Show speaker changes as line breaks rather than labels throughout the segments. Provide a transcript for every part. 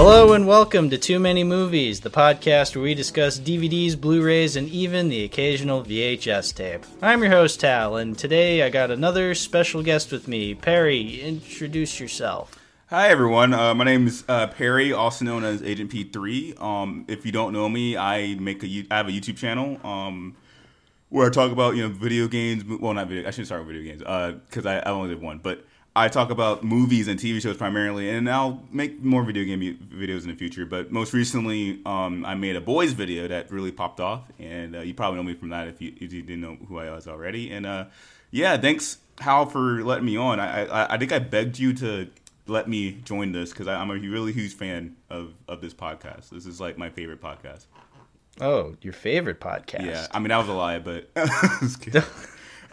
Hello and welcome to Too Many Movies, the podcast where we discuss DVDs, Blu rays, and even the occasional VHS tape. I'm your host, Hal, and today I got another special guest with me. Perry, introduce yourself.
Hi everyone, uh, my name is uh, Perry, also known as Agent P3. Um, if you don't know me, I make a I have a YouTube channel um, where I talk about you know video games. Well, not video. I shouldn't start with video games because I, I only did one, but I talk about movies and TV shows primarily, and I'll make more video game videos in the future. But most recently, um, I made a boys video that really popped off, and uh, you probably know me from that if you, if you didn't know who I was already. And uh, yeah, thanks Hal for letting me on. I, I I think I begged you to let me join this because I'm a really huge fan of of this podcast. This is like my favorite podcast.
Oh, your favorite podcast?
Yeah, I mean that was a lie, but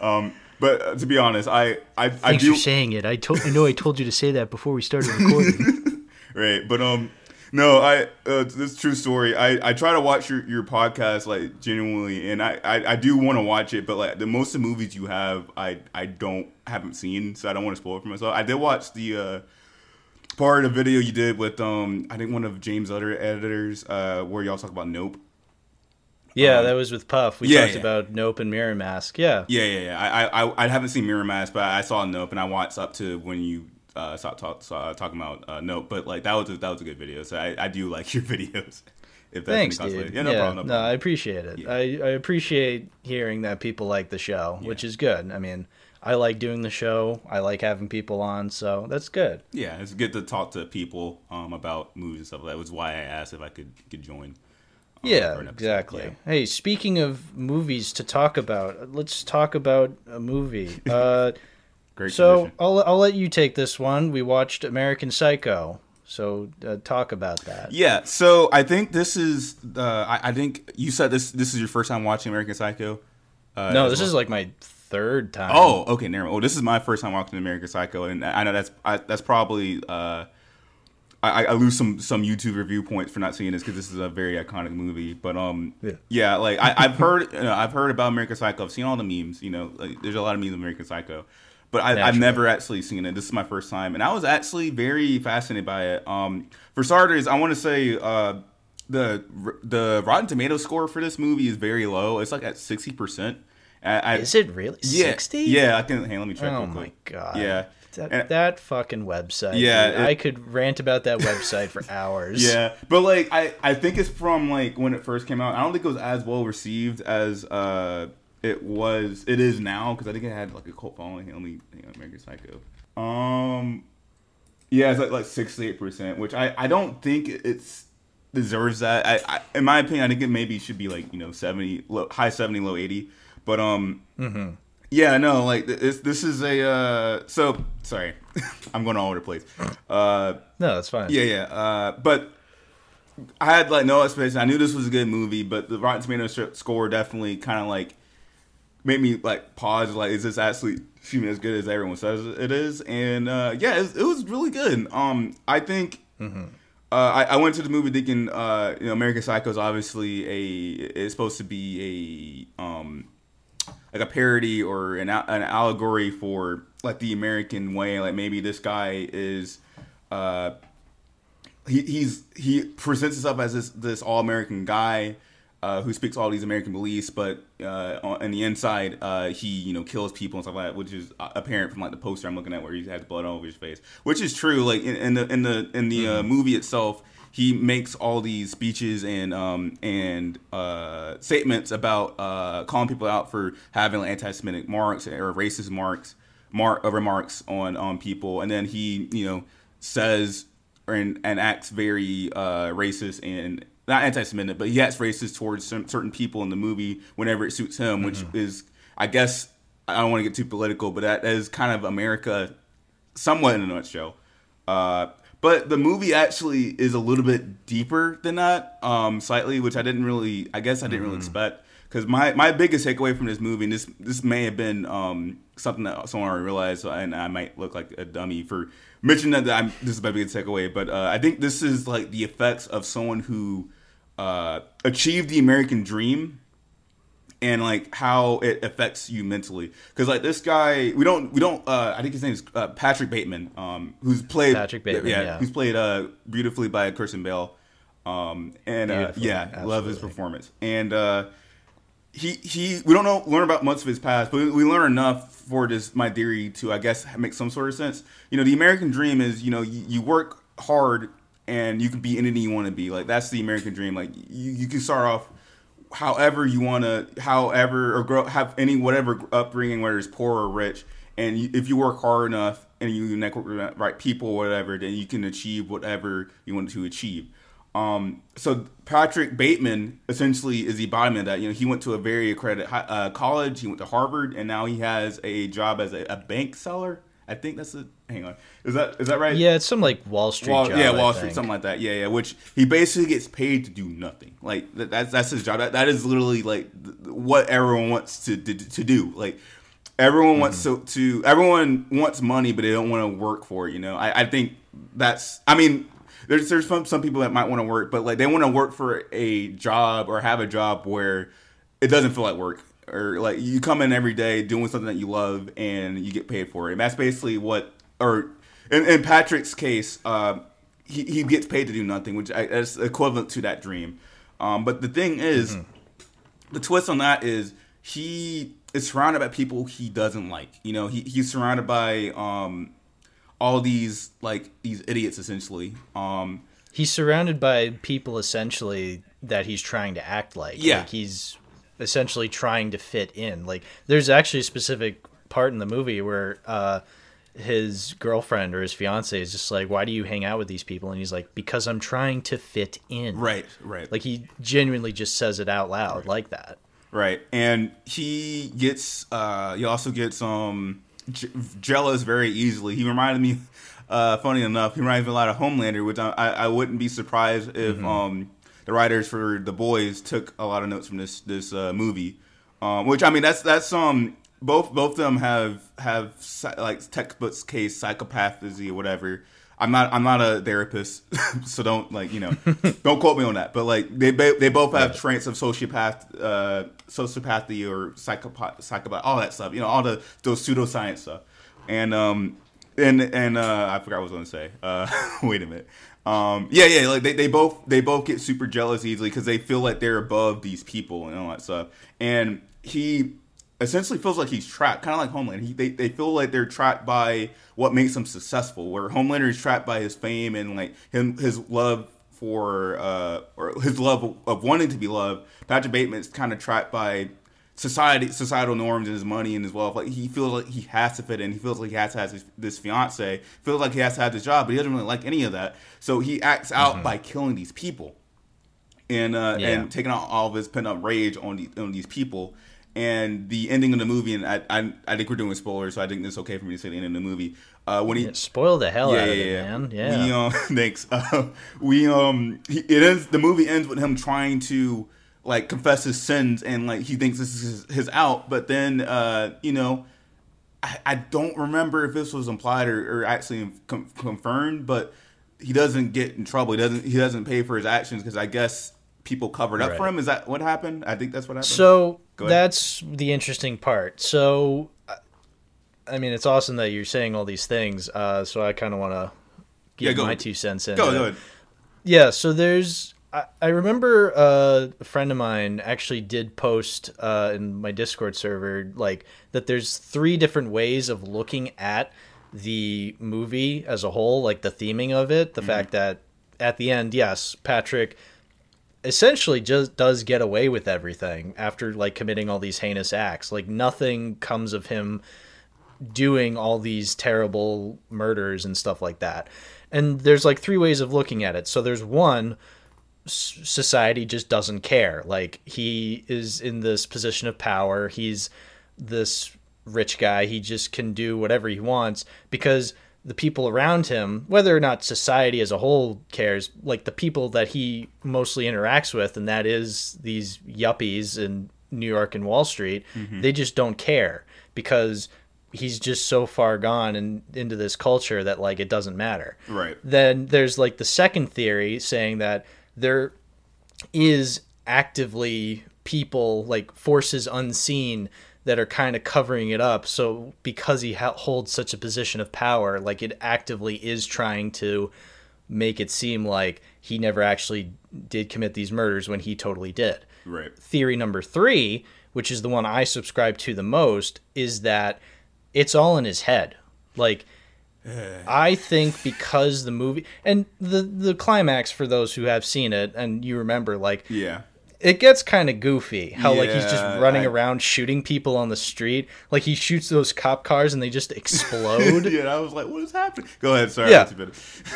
um, but uh, to be honest, I I
Thanks
I do
for saying it. I told I know I told you to say that before we started recording.
right, but um. No, I uh, this true story. I, I try to watch your, your podcast like genuinely, and I, I, I do want to watch it, but like the most of the movies you have, I I don't haven't seen, so I don't want to spoil it for myself. I did watch the uh, part of the video you did with um I think one of James' other editors uh where y'all talk about Nope.
Yeah,
Um,
that was with Puff. We
yeah,
talked
yeah.
about Nope and Mirror Mask. Yeah.
Yeah, yeah, yeah. I I I haven't seen Mirror Mask, but I saw Nope, and I watched up to when you uh saw, talk, saw talking about uh, Nope. But like that was a, that was a good video, so I, I do like your videos. If that's
Thanks, dude.
Yeah, no problem. No
no. I appreciate it.
Yeah.
I, I appreciate hearing that people like the show, which is good. I mean, I like doing the show. I like having people on, so that's good.
yeah, it's good to talk to people um about movies and stuff. That was why I asked if I could could join.
Yeah,
for an episode.
exactly.
Yeah.
Hey, speaking of movies to talk about, let's talk about a movie. Uh,
Great.
so. I'll I'll let you take this one. We watched American Psycho. So uh, talk about that.
Yeah, so I think this is uh, I, I think you said this this is your first time watching American Psycho. Uh,
no, this
well.
is like my third time.
Oh, okay, never. mind. Oh, this is my first time watching American Psycho, and I know that's I, that's probably uh, I, I lose some some YouTube review points for not seeing this because this is a very iconic movie. But um,
Yeah.
like I, I've heard you know, I've heard about American Psycho. I've seen all the memes. You know, like, there's a lot of memes of American Psycho, but I, I've never actually seen it. This is my first time, and I was actually very fascinated by it. Um, for starters, I want to say uh, the the Rotten Tomato score for this movie is very low. It's like at sixty percent.
I, Is it really sixty?
Yeah, I can. Hey, let me check.
Oh
real
my god.
Yeah.
That,
And-
that fucking website.
Yeah, it-
I could rant about that website for hours.
Yeah, but like I, I think it's from like when it first came out. I don't think it was as well received as uh it was. It is now because I think it had like a cult following. Let me hang on, American Psycho. Um, yeah, it's like like sixty eight percent, which I I don't think it's deserves that. I, I in my opinion, I think it maybe should be like you know seventy, low, high seventy, low eighty. But um, yeah, no, like this this is a uh. So sorry, I'm going all over the place. Uh.
No, that's fine.
Yeah, yeah. Uh, but I had like no expectation. I knew this was a good movie, but the Rotten Tomatoes score definitely kind of like made me like pause. Like, is this actually excuse me, as good as everyone says it is? And uh, yeah, it, it was really good. Um, I think. Uh, I, I went to the movie thinking, uh, you know, American Psycho is obviously a it's supposed to be a um, like a parody or an, an allegory for like the American way. Like maybe this guy is uh, he he's he presents himself as this this all American guy uh, who speaks all these American beliefs, but uh, on, on the inside uh, he you know kills people and stuff like that, which is uh, apparent from like the poster I'm looking at where he has blood all over his face, which is true. Like in, in the in the in the uh, movie itself. He makes all these speeches and um, and uh, statements about uh, calling people out for having anti-Semitic marks or racist marks, mar- uh, remarks on on people, and then he you know says and, and acts very uh, racist and not anti-Semitic, but he acts racist towards some, certain people in the movie whenever it suits him, which is, I guess, I don't want to get too political, but that is kind of America, somewhat in a nutshell. Uh, but the movie actually is a little bit deeper than that, um, slightly, which I didn't really, I guess, I didn't really expect. Because my, my biggest takeaway from this movie, and this this may have been um, something that someone already realized, and I might look like a dummy for mentioning that I'm, this is my biggest takeaway, but uh, I think this is like the effects of someone who uh, achieved the American dream and like how it affects you mentally. Because like this guy, we don't we don't. Uh, I think his name is uh, Patrick Bateman, um, who's played
Patrick Bateman, yeah.
who's played uh, beautifully by Christian Bale. Um, and uh, yeah, love his performance. And uh, he he we don't know learn about much of his past, but we, learn enough for this my theory to I guess make some sort of sense. You know, the American dream is you know you, you work hard and you can be anything you want to be. Like that's the American dream. Like you, you can start off however you want to, however or grow have any whatever upbringing, whether it's poor or rich. And you, if you work hard enough and you network right people, whatever, then you can achieve whatever you want to achieve. Um, so Patrick Bateman essentially is the embodiment of that. You know, he went to a very accredited uh, college. He went to Harvard, and now he has a job as a, a bank seller. I think that's a. Hang on, is that is that right?
Yeah, it's some like Wall Street
Wall,
job.
yeah,
I
Wall Street,
think.
something like that. Yeah, yeah. Which he basically gets paid to do nothing. Like that, that's that's his job. That, that is literally like what everyone wants to to, to do. Like everyone wants
Mm-hmm.
to, to everyone wants money, but they don't want to work for it. You know, I, I think that's. I mean, there's there's some some people that might want to work, but like they want to work for a job or have a job where it doesn't feel like work. Or like you come in every day doing something that you love and you get paid for it. And that's basically what, or in, in Patrick's case, uh, he, he gets paid to do nothing, which I, is equivalent to that dream. Um, but the thing is, the twist on that is he is surrounded by people he doesn't like. You know, he, he's surrounded by um, all these like these idiots essentially. Um,
He's surrounded by people essentially that he's trying to act like.
Yeah.
Like he's essentially trying to fit in. Like there's actually a specific part in the movie where uh his girlfriend or his fiance is just like, Why do you hang out with these people? And he's like, Because I'm trying to fit in.
right, right,
Like he genuinely just says it out loud like that.
right. And he gets uh, he also gets um j- jealous very easily. He reminded me. Uh, funny enough, he reminds me a lot of Homelander, which I, I, I wouldn't be surprised if um, the writers for The Boys took a lot of notes from this this uh, movie. Um, which I mean, that's that's um both both of them have have like textbooks case psychopathy or whatever. I'm not I'm not a therapist, so don't like you know don't quote me on that. But like they they both have traits of sociopath, uh, sociopathy or psychopath, psychopath, all that stuff. You know all the those pseudoscience stuff, and um and and uh, I forgot what I was gonna say. Uh, wait a minute. Um, yeah, yeah, like they, they both they both get super jealous easily because they feel like they're above these people and all that stuff. And he essentially feels like he's trapped, kind of like Homelander. He, they they feel like they're trapped by what makes him successful. Where Homelander is trapped by his fame and like him his love for uh or his love of, of wanting to be loved. Patrick Bateman is kind of trapped by society societal norms and his money and his wealth like he feels like he has to fit in he feels like he has to have this, this fiance feels like he has to have this job but he doesn't really like any of that so he acts out by killing these people and uh
Yeah.
and taking out all of his pent up rage on these on these people and the ending of the movie and I, I I think we're doing spoilers so I think it's okay for me to say the end of the movie uh when he
Spoil the hell out of it, man. Yeah.
we um thanks. Uh, we um he, it ends. The movie ends with him trying to like confess his sins and like he thinks this is his, his out. But then uh you know I, I don't remember if this was implied or, or actually com- confirmed, but he doesn't get in trouble. He doesn't he doesn't pay for his actions because I guess people covered up for him. Is that what happened? I think that's what happened.
So that's the interesting part. So, I- mean, it's awesome that you're saying all these things. Uh, so I kind of want to give
Yeah,
my two cents in.
go go ahead.
Yeah. So there's. I, I remember uh, a friend of mine actually did post uh, in my Discord server like that. There's three different ways of looking at the movie as a whole, like the theming of it, the fact that at the end, yes, Patrick essentially just does get away with everything after like committing all these heinous acts. Like nothing comes of him doing all these terrible murders and stuff like that. And there's like three ways of looking at it. So there's one society just doesn't care. Like he is in this position of power. He's this rich guy. He just can do whatever he wants because the people around him, whether or not society as a whole cares, like the people that he mostly interacts with, and that is these yuppies in New York and Wall Street, mm-hmm. they just don't care because he's just so far gone and into this culture that like it doesn't matter.
Right.
Then there's like the second theory saying that there is actively people like forces unseen that are kind of covering it up. So because he ha- holds such a position of power, like it actively is trying to make it seem like he never actually did commit these murders when he totally did.
Right.
Theory number 3, which is the one I subscribe to the most, is that it's all in his head. Like I think because the movie and the the climax for those who have seen it and you remember like
Yeah.
it gets kind of goofy how like he's just running
I-
around shooting people on the street like he shoots those cop cars and they just explode
yeah, I was like, what is happening? Go ahead. Sorry.
Yeah.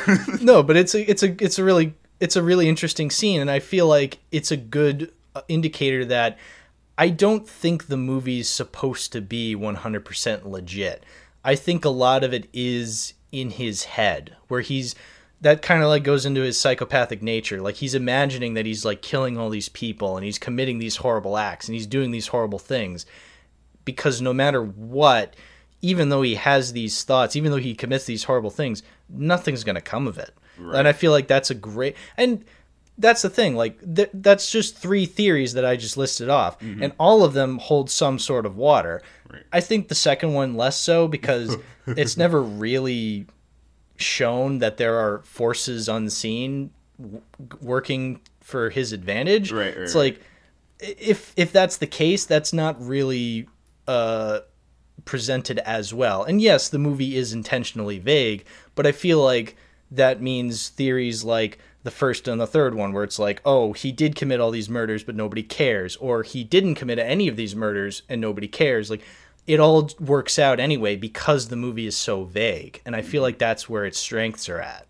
No but it's a it's a it's a really it's a really interesting scene and i feel like it's a good uh, indicator that i don't think the movie's supposed to be 100% legit i think a lot of it is in his head where he's that kind of like goes into his psychopathic nature like he's imagining that he's like killing all these people and he's committing these horrible acts and he's doing these horrible things because no matter what, even though he has these thoughts, even though he commits these horrible things, nothing's going to come of it. And I feel like that's a great and that's the thing. Like th- that's just three theories that I just listed off, mm-hmm. and all of them hold some sort of water.
Right.
I think the second one less so because it's never really shown that there are forces unseen w- working for his advantage.
Right, right,
it's like if if that's the case, that's not really uh, presented as well. And yes, the movie is intentionally vague, but I feel like that means theories like the first and the third one, where it's like, oh, he did commit all these murders, but nobody cares, or he didn't commit any of these murders and nobody cares. Like, it all works out anyway because the movie is so vague, and I feel like that's where its strengths are at.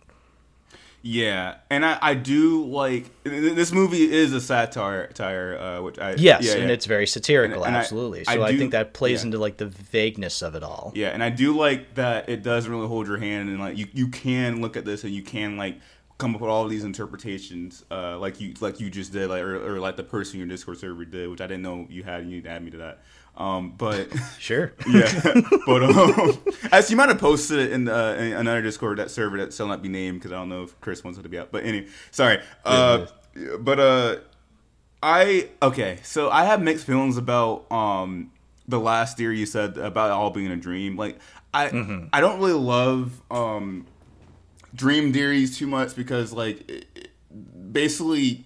Yeah, and I, I do like this movie is a satire, tire, uh, which I
Yes,
yeah,
and
yeah.
it's very satirical,
And- and
absolutely.
I
so I,
do-
think that plays
yeah.
into like the vagueness of it all.
Yeah, and I do like that it doesn't really hold your hand, and like you, you can look at this and you can like come up with all these interpretations, uh, like you like you just did, like or, or like the person in your Discord server did, which I didn't know you had. and You need to add me to that. Um, but
Sure.
yeah, but um, as you might have posted it in, the, in another Discord that server that shall not be named because I don't know if Chris wants it to be out. But anyway, sorry. Uh, but uh, I okay, so I have mixed feelings about um the last theory you said about it all being a dream. Like I I don't really love um dream theories too much because like it, it- basically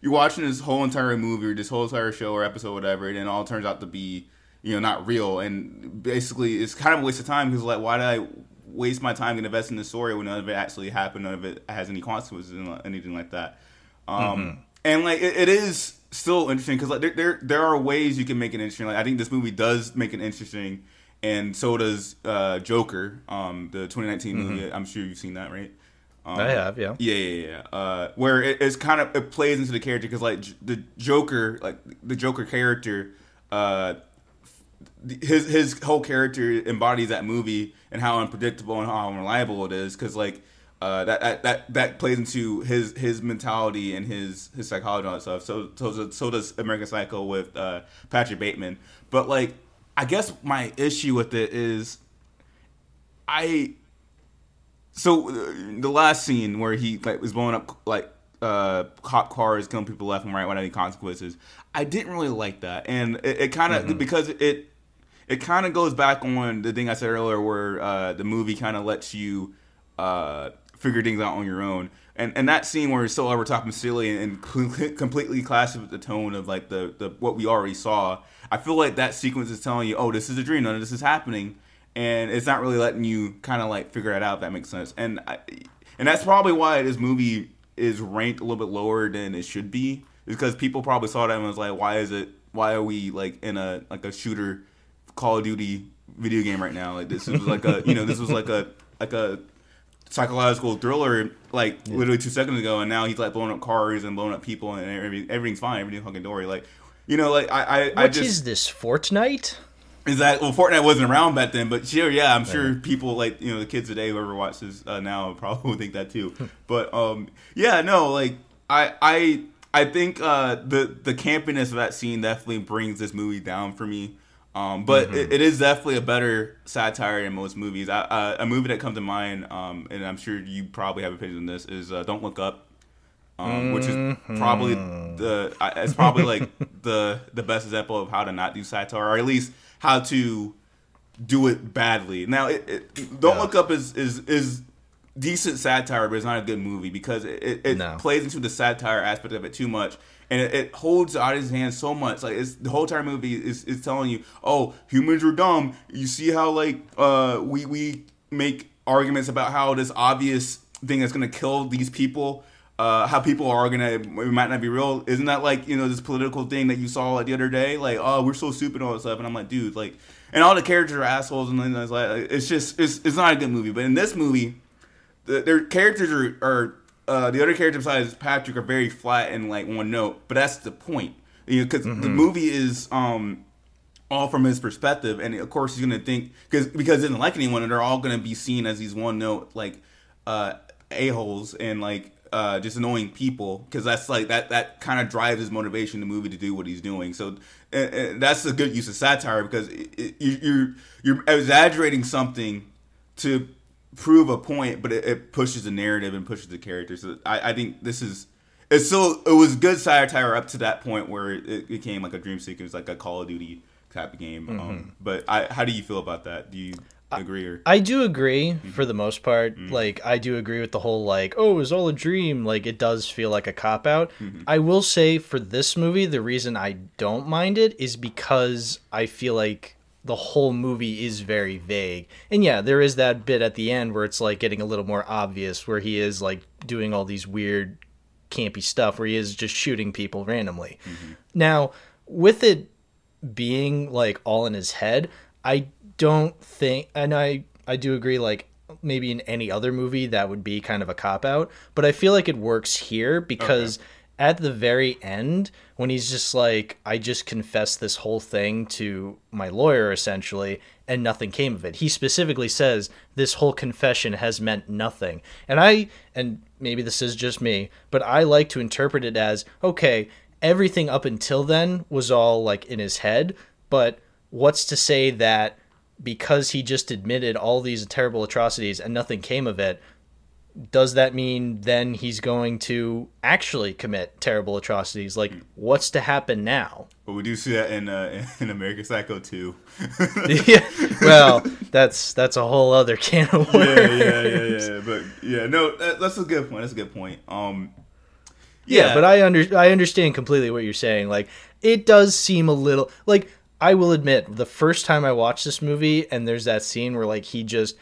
you're watching this whole entire movie or this whole entire show or episode whatever and it all turns out to be you know not real. And basically it's kind of a waste of time because like why did I waste my time and invest in this story when none of it actually happened none of it has any consequences and anything like that? Um and like it, it is still interesting because like there, there there are ways you can make it interesting. Like I think this movie does make it interesting and so does uh Joker um the 2019 movie I'm sure you've seen that right um,
I have, yeah.
yeah, yeah, yeah. Uh, where it, it's kind of it plays into the character because like J- the Joker, like the Joker character, uh, his his whole character embodies that movie and how unpredictable and how unreliable it is because like. Uh, that, that that that plays into his his mentality and his his psychology and all that stuff. So so so does American Psycho with uh, Patrick Bateman. But like, I guess my issue with it is, I so uh, the last scene where he like was blowing up like uh cop cars, killing people left and right without any consequences. I didn't really like that, and it, it kind of because it it kind of goes back on the thing I said earlier, where uh, the movie kind of lets you uh, figure things out on your own. And and that scene where it's so over top and silly and, and completely clashes with the tone of like the, the what we already saw. I feel like that sequence is telling you, oh, this is a dream, none of this is happening, and it's not really letting you kind of like figure it out. If that makes sense. And I, and that's probably why this movie is ranked a little bit lower than it should be, is because people probably saw that and was like, why is it? Why are we like in a like a shooter Call of Duty video game right now? Like this was like a you know this was like a like a psychological thriller like literally two seconds ago, and now he's like blowing up cars and blowing up people and everything, everything's fine, everything's hunky dory. Like you know, like I I, I just
is this Fortnite?
is that well, Fortnite wasn't around back then, but sure, yeah, I'm sure people like you know the kids today, whoever watches uh, now, probably would think that too. but um, yeah, no, like I I I think uh, the the campiness of that scene definitely brings this movie down for me. Um, but it, it is definitely a better satire than most movies. I, uh, a movie that comes to mind, um, and I'm sure you probably have opinions on this, is uh, Don't Look Up, um, which is probably the it's probably like the the best example of how to not do satire, or at least how to do it badly. Now, it, it, Don't
Yeah.
Look Up is is is decent satire, but it's not a good movie because it, it, it
No.
plays into the satire aspect of it too much. And it, it holds the audience's hand so much. Like it's the whole entire movie is, is telling you, oh, humans are dumb. You see how like uh we we make arguments about how this obvious thing that's gonna kill these people, uh, how people are gonna it might not be real. Isn't that like you know this political thing that you saw like, the other day? Like, oh, we're so stupid and all that stuff. And I'm like, dude, like, and all the characters are assholes, and it's like it's just it's it's not a good movie. But in this movie, the, their characters are, are uh, the other characters besides Patrick are very flat and like one note, but that's the point. You know, because the movie is um all from his perspective, and of course he's gonna think because because he doesn't like anyone, and they're all gonna be seen as these one note like uh a holes and like uh just annoying people because that's like that that kind of drives his motivation in the movie to do what he's doing. So uh, uh, that's a good use of satire because it, it, you, you're you're exaggerating something to prove a point, but it, it pushes the narrative and pushes the characters. So I, I think this is it's still it was good satire up to that point where it, became like a dream sequence, like a Call of Duty type of game.
Mm-hmm.
Um, but I, how do you feel about that? Do you agree or?
I do agree for the most part. Like I do agree with the whole like, oh, it was all a dream. Like it does feel like a cop out. I will say for this movie, the reason I don't mind it is because I feel like the whole movie is very vague. And yeah, there is that bit at the end where it's like getting a little more obvious where he is like doing all these weird campy stuff where he is just shooting people randomly. Mm-hmm. Now, with it being like all in his head, I don't think and I I do agree like maybe in any other movie that would be kind of a cop out, but I feel like it works here because at the very end when he's just like I just confessed this whole thing to my lawyer essentially and nothing came of it. He specifically says this whole confession has meant nothing. And I and maybe this is just me, but I like to interpret it as okay, everything up until then was all like in his head, but what's to say that because he just admitted all these terrible atrocities and nothing came of it, does that mean then he's going to actually commit terrible atrocities? Like, what's to happen now?
But we do see that in uh, in American Psycho 2.
yeah, well, that's that's a whole other can of worms.
yeah, yeah, yeah, yeah. But yeah, no, that, that's a good point. That's a good point. Um,
Yeah, but I under I understand completely what you're saying. Like it does seem a little like I will admit the first time I watched this movie and there's that scene where like he just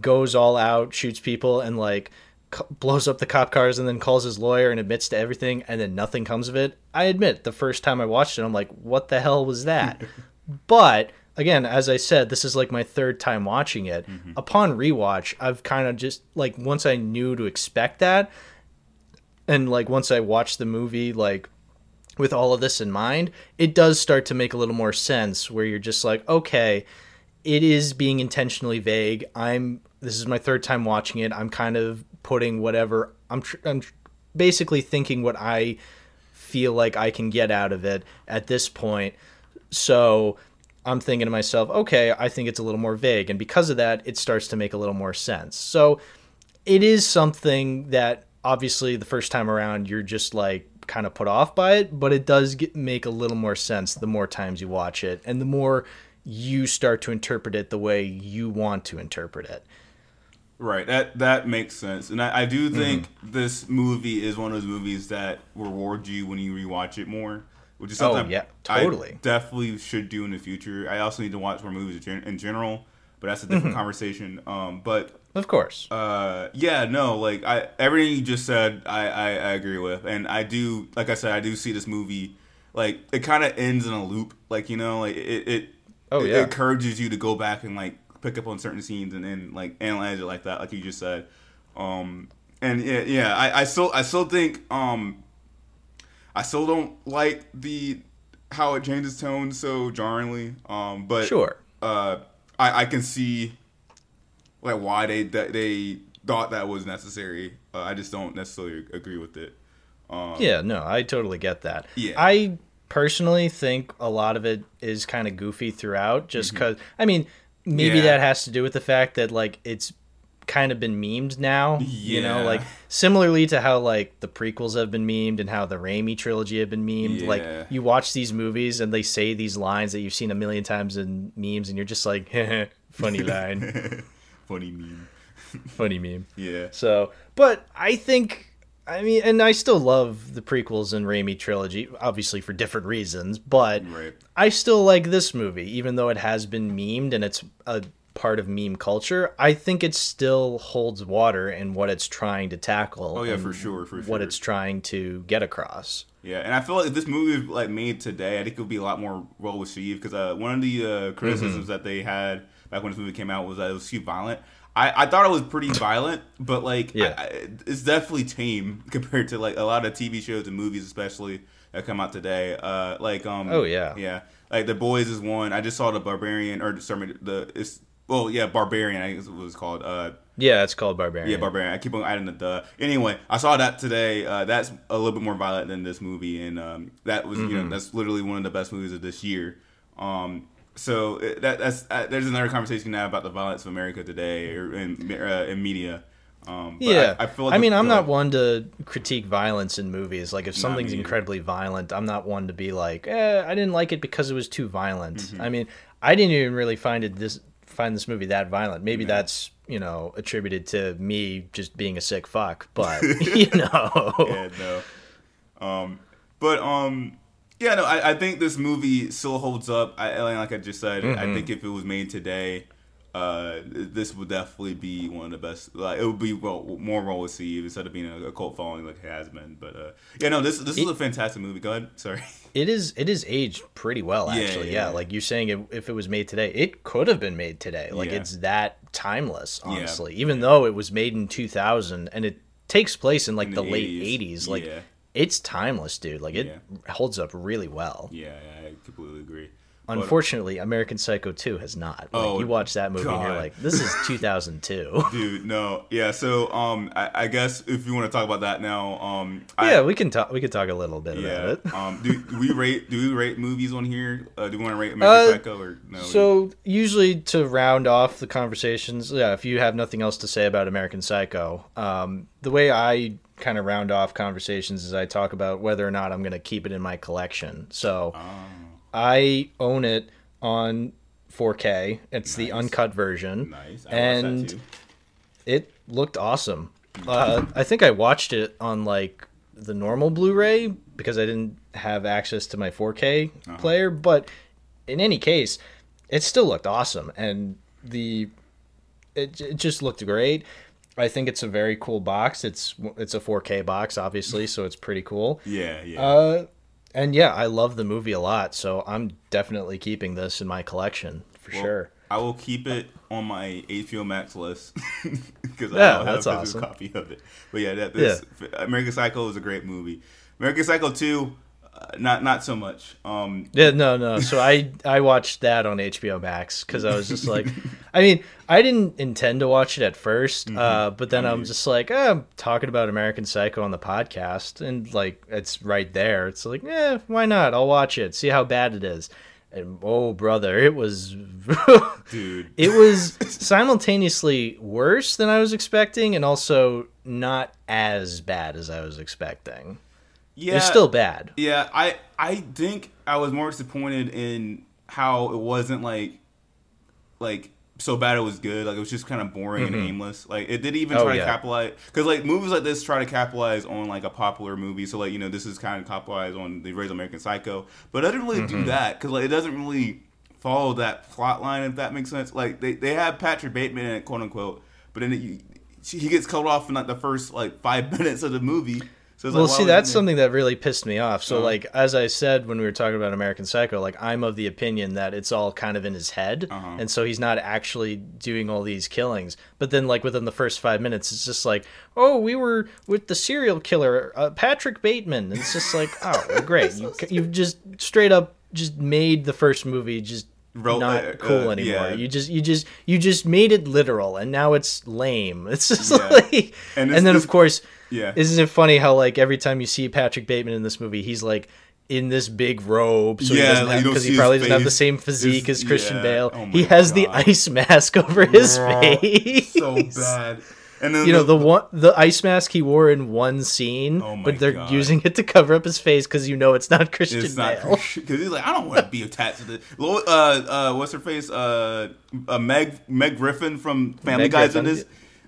goes all out, shoots people and like c- blows up the cop cars and then calls his lawyer and admits to everything and then nothing comes of it. I admit the first time I watched it I'm like what the hell was that? but again, as I said, this is like my third time watching it. Mm-hmm. Upon rewatch, I've kind of just like once I knew to expect that and like once I watched the movie, like with all of this in mind, it does start to make a little more sense where you're just like, okay, it is being intentionally vague. I'm this is my third time watching it. I'm kind of putting whatever I'm tr- I'm tr- basically thinking what I feel like I can get out of it at this point. So I'm thinking to myself, okay, I think it's a little more vague and because of that, it starts to make a little more sense. So it is something that obviously the first time around you're just like kind of put off by it, but it does get, make a little more sense the more times you watch it and the more you start to interpret it the way you want to interpret it.
Right. That that makes sense, and I, I do
Mm-hmm.
think this movie is one of those movies that rewards you when you rewatch it more, which is
Oh,
something
yeah,
I
totally.
definitely should do in the future. I also need to watch more movies in gen- but that's a
Mm-hmm.
different conversation. Um, but
Of course.
uh, yeah, no, like I everything you just said, I, I I agree with, and I do, like I said, I do see this movie like it kind of ends in a loop, like you know, like it it
Oh,
it
yeah.
encourages you to go back and like pick up on certain scenes and then like analyze it like that, like you just said. Um, and yeah, yeah, I, I still I still think um, I still don't like the how it changes tone so jarringly. Um, but
Sure.
uh, I I can see like why they they thought that was necessary. Uh, I just don't necessarily agree with it. Um,
Yeah, no, I totally get that.
Yeah.
I personally think a lot of it is kind of goofy throughout just because, I mean, maybe
Mm-hmm. Yeah.
that has to do with the fact that, like, it's kind of been memed now. You know, like similarly to how like the prequels have been memed and how the Raimi trilogy have been memed. Like you watch these movies and they say these lines that you've seen a million times in memes, and you're just like, funny line,
Funny meme.
funny meme.
Yeah.
So, but I think, I mean, and I still love the prequels and Raimi trilogy, obviously for different reasons, but
Right.
I still like this movie, even though it has been memed and it's a part of meme culture. I think it still holds water in what it's trying to tackle.
Oh yeah, for sure, for sure.
What it's trying to get across.
Yeah, and I feel like if this movie like made today, I think it would be a lot more well received because uh, one of the uh, criticisms that they had back when this movie came out was that it was too violent. I, I thought it was pretty violent, but like,
Yeah.
I, it's definitely tame compared to like a lot of TV shows and movies, especially that come out today. Uh, like, um,
Oh, yeah.
yeah, like the boys is one. I just saw the barbarian or sorry, the it's well, yeah, barbarian. I guess it was called. Uh,
Yeah, it's called Barbarian.
yeah, Barbarian. I keep on adding the duh. Anyway, I saw that today. Uh, that's a little bit more violent than this movie, and um, that was you know that's literally one of the best movies of this year. Um, so uh, that that's uh, there's another conversation now about the violence of America today or in uh, in media. Um, but
Yeah,
I, I feel like
I mean,
the-
I'm
the-
not one to critique violence in movies. Like, if something's incredibly violent, I'm not one to be like, eh, I didn't like it because it was too violent.
Mm-hmm.
I mean, I didn't even really find it this find this movie that violent. Maybe that's you know attributed to me just being a sick fuck, but you know,
yeah, no. Um, but um, yeah, no, I, I think this movie still holds up. I like I just said,
Mm-hmm.
I think if it was made today, uh, this would definitely be one of the best. Like it would be well, more well received instead of being a, a cult following like it has been. But uh, yeah, no, this this is a fantastic movie. Go ahead, sorry.
it is it is aged pretty well
Yeah,
actually. Yeah,
yeah.
like you're saying, if, if it was made today, it could have been made today. Like
Yeah.
it's that timeless, honestly. Even though it was made in 2000 and it takes place in like
In
the,
the
late
80s,
80s, like
yeah.
It's timeless, dude. Like it
Yeah.
holds up really well.
Yeah, yeah, I completely agree. But-
Unfortunately, American Psycho 2 has not. Like,
Oh,
you watch that movie and you're like, this is 2002.
Dude, no, yeah. So, um, I, I guess if you want to talk about that now, um, I,
yeah, we can talk. We can talk a little bit
yeah.
about it.
Um, do, do we rate? Do we rate movies on here? Uh, do we want to rate American
Uh,
Psycho or no?
So usually to round off the conversations, yeah, if you have nothing else to say about American Psycho, um, the way I kind of round off conversations as I talk about whether or not I'm going to keep it in my collection. So I own it on 4K. It's the uncut version,
nice.
And
watched that too.
it looked awesome. Uh, I think I watched it on like the normal Blu-ray because I didn't have access to my 4K
Uh-huh.
player, but in any case, it still looked awesome and the it, it just looked great. I think it's a very cool box. It's it's a 4K box obviously, so it's pretty cool.
Yeah, yeah.
Uh and yeah, I love the movie a lot, so I'm definitely keeping this in my collection for
Well,
sure.
I will keep it on my HBO Max list because
Yeah,
I have a
awesome.
copy of it. But yeah, that this American Psycho is a great movie. American Psycho two, uh, not not so much. Um,
Yeah, no, no. So I I watched that on HBO Max because I was just like, I mean, I didn't intend to watch it at 1st uh, but then I'm just like, eh, I'm talking about American Psycho on the podcast, and like it's right there. It's like, eh, why not? I'll watch it, see how bad it is. And oh, brother, it was,
dude,
it was simultaneously worse than I was expecting, and also not as bad as I was expecting.
Yeah,
It's still bad.
Yeah, I I think I was more disappointed in how it wasn't like like so bad it was good. Like it was just kind of boring and mm-hmm. aimless. Like it didn't even
Oh,
try
yeah.
to capitalize because like movies like this try to capitalize on like a popular movie. So like you know this is kind of capitalized on the original American Psycho, but it doesn't really do mm-hmm. that because like it doesn't really follow that plot line if that makes sense. Like they they have Patrick Bateman in it, quote unquote, but then it, you, he gets cut off in like the first like five minutes of the movie. So
well,
like,
see, that's
he-
something that really pissed me off. So,
Uh-huh.
like, as I said when we were talking about American Psycho, like, I'm of the opinion that it's all kind of in his head,
Uh-huh.
and so he's not actually doing all these killings. But then, like, within the first five minutes, it's just like, oh, we were with the serial killer, uh, Patrick Bateman. And it's just like, oh, well, great, you, you've just straight up just made the first movie just.
Ro-
not
uh,
cool
uh,
anymore.
yeah.
You just, you just, you just made it literal, and now it's lame. It's just
Yeah.
like,
And
and, then
this-
of course,
Yeah.
isn't it funny how like every time you see Patrick Bateman in this movie, he's like in this big robe, so
Yeah,
he doesn't
like,
have because he probably doesn't have the same physique
His-
as Christian
yeah.
Bale.
Oh
he has the ice mask over his
Bro,
face.
so bad. And then
You know the one the ice mask he wore in one scene,
Oh my
but they're
God.
using it to cover up his face because you know it's not Christian
It's not
Bale.
because he's like, I don't want to be attached to the. Lo- Uh, uh, what's her face? Uh, uh, Meg Meg Griffin from Family
Meg
Guy's in this.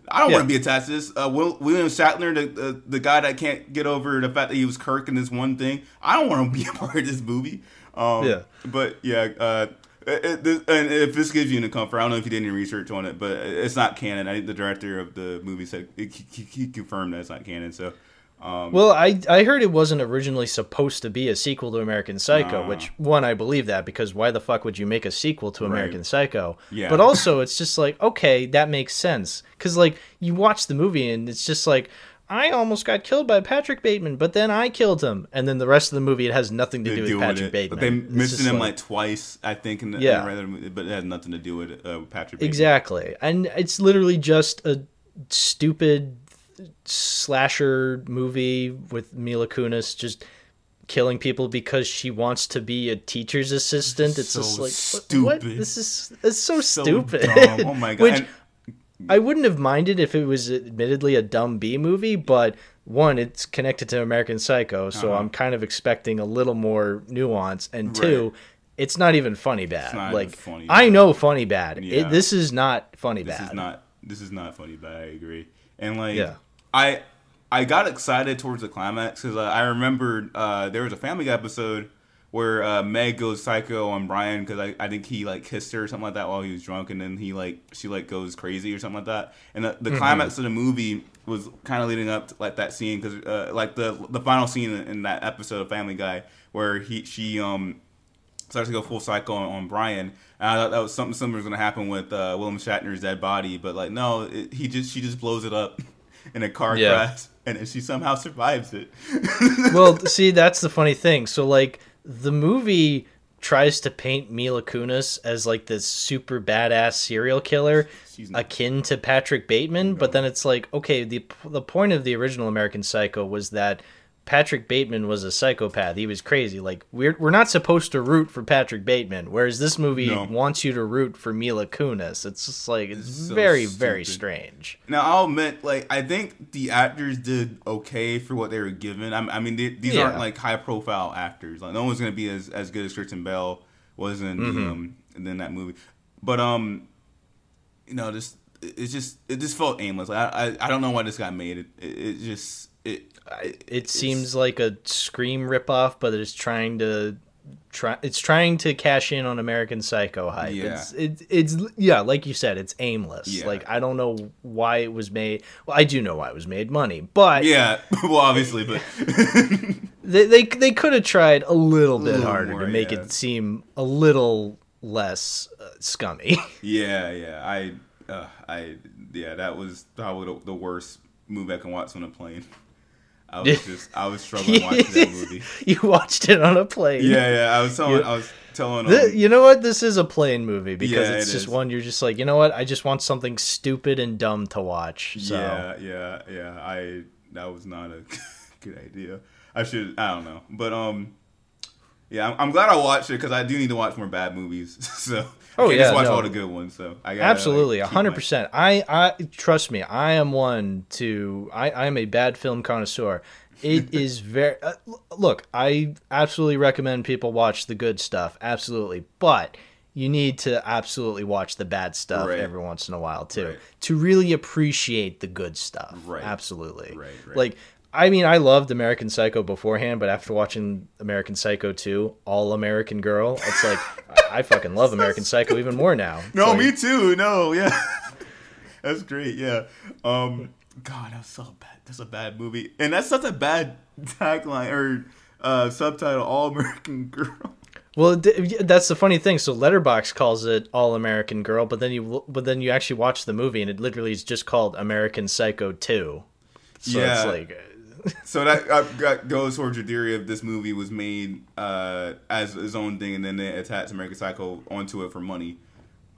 I don't
Yeah.
want to be attached to this. Uh, Will, William Shatner, the, the the guy that can't get over the fact that he was Kirk in this one thing. I don't want to be a part of this movie. Um,
Yeah.
But yeah, uh, it, it, and if this gives you any comfort, I don't know if you did any research on it, but it's not canon. I think the director of the movie said he, he, confirmed that it's not canon. So. Um,
Well, I I heard it wasn't originally supposed to be a sequel to American Psycho,
Nah.
which one I believe that because why the fuck would you make a sequel to American
Right.
Psycho?
Yeah.
But also, it's just like okay, that makes sense because like you watch the movie and it's just like. I almost got killed by Patrick Bateman, but then I killed him, and then the rest of the movie it has nothing to
to
do with Patrick. Bateman.
They
It's
mentioned him like, twice, I think, in the,
Yeah.
in the regular movie, but it has nothing to do with uh, Patrick. Bateman.
Exactly. And it's literally just a stupid slasher movie with Mila Kunis just killing people because she wants to be a teacher's assistant. It's
So
just like what- what?
stupid.
This is it's so,
So
stupid.
dumb. Oh my god!
Which
And-
I wouldn't have minded if it was admittedly a dumb B movie, but one, it's connected to American Psycho, so
Uh-huh.
I'm kind of expecting a little more nuance. And two,
Right.
it's not even funny bad.
not even
like
funny
I
bad.
know funny bad.
Yeah.
It, this is not funny
this
bad.
is not this is not funny, bad. I agree. And like,
Yeah.
I I got excited towards the climax because uh, I remembered uh, there was a Family Guy episode where uh, Meg goes psycho on Brian because I, I think he like kissed her or something like that while he was drunk, and then he like she like goes crazy or something like that. And the, the
Mm-hmm.
climax of the movie was kind of leading up to like that scene because uh, like the the final scene in, in that episode of Family Guy where he she um starts to go full psycho on, on Brian. And I thought that was something similar was going to happen with uh, William Shatner's dead body, but like no, it, he just she just blows it up in a car
Yeah.
crash, and she somehow survives it.
well, see, that's the funny thing. So, like, the movie tries to paint Mila Kunis as like this super badass serial killer, akin to Patrick Bateman. But then it's like, okay, the the point of the original American Psycho was that Patrick Bateman was a psychopath. He was crazy. Like, we're we're not supposed to root for Patrick Bateman, whereas this movie
No.
wants you to root for Mila Kunis. It's just like it's,
It's so
very very strange.
Now I'll admit, like I think the actors did okay for what they were given. I, I mean, they, these
Yeah.
aren't like high profile actors. Like no one's gonna be as, as good as Christian Bale was in
Mm-hmm.
the, um in that movie. But um, you know, this it's just it just felt aimless. Like, I, I I don't know why this got made. It it, it just it.
It
it's-
seems like a Scream ripoff, but it's trying to try. It's trying to cash in on American Psycho hype.
Yeah.
It's, it, it's yeah, like you said, it's aimless.
Yeah.
Like I don't know why it was made. Well, I do know why it was made. Money, but
Yeah, well, obviously, but
they they, they could have tried a little bit
little
harder
more,
to make
yeah.
it seem a little less uh, scummy.
yeah, yeah, I, uh, I, yeah, that was probably the, worst movie I can watch on a plane. I was just, I was struggling watching that movie.
you watched it on a plane.
Yeah, yeah. I was telling,
You-
I was telling.
Th-
Um,
you know what? This is a plane movie because
Yeah,
it's
it
just
is.
one you're just like, you know what? I just want something stupid and dumb to watch. So
Yeah, yeah, yeah. I that was not a good idea. I should. I don't know, but um, yeah. I'm, I'm glad I watched it because I do need to watch more bad movies. so
Oh, yeah,
just watch
no.
all the good ones. So I gotta,
absolutely,
like,
hundred
my-
percent. I, I trust me. I am one to. I, I am a bad film connoisseur. It is very. Uh, look, I absolutely recommend people watch the good stuff. Absolutely, but you need to absolutely watch the bad stuff
Right.
every once in a while too
Right.
to really appreciate the good stuff.
Right.
Absolutely.
Right, right.
Like. I mean, I loved American Psycho beforehand, but after watching American Psycho 2, All American Girl, it's like I, I fucking love American Psycho even more now. It's
No,
like-
me too. No, yeah, that's great. Yeah. Um. God, that's so bad. That's a bad movie, and that's such a bad tagline or uh, subtitle. All American Girl.
Well, that's the funny thing. So Letterboxd calls it All American Girl, but then you but then you actually watch the movie and it literally is just called American Psycho 2. So
Yeah.
it's like
So that, uh, that goes towards your theory of this movie was made uh, as its own thing, and then they attached American Psycho onto it for money.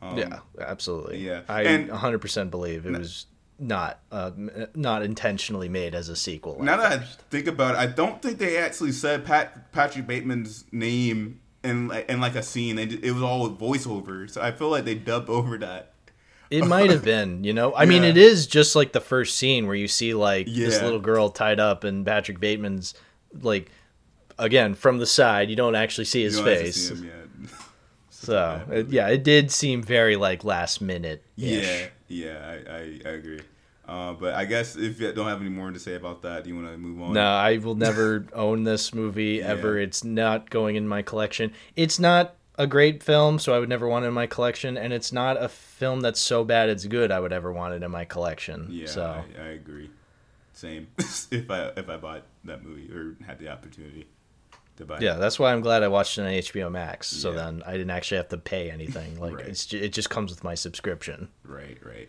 Um,
yeah, absolutely.
yeah.
I
And-
100% believe it was not uh, not intentionally made as a sequel.
Now that I think about it, I don't think they actually said Pat Patrick Bateman's name in in like a scene. They, it was all voiceover, so I feel like they dubbed over that.
It might have been, you know. I mean, it is just like the first scene where you see like this little girl tied up, and Patrick Bateman's like again from the side. You don't actually see his face.
see him yet.
So it, yeah, it did seem very like last minute.
Yeah, yeah, I, I, I agree. Uh, but I guess if you don't have any more to say about that, do you want to move on?
No, I will never own this movie ever.
Yeah.
It's not going in my collection. It's not a great film, so I would never want it in my collection. And it's not a film that's so bad it's good. I would ever want it in my collection.
Yeah,
So
I, I agree. Same. if I if I bought that movie or had the opportunity to buy. it.
yeah, that's why I'm glad I watched it on HBO Max. So
Yeah.
then I didn't actually have to pay anything. Like
Right.
it's it just comes with my subscription.
Right. Right.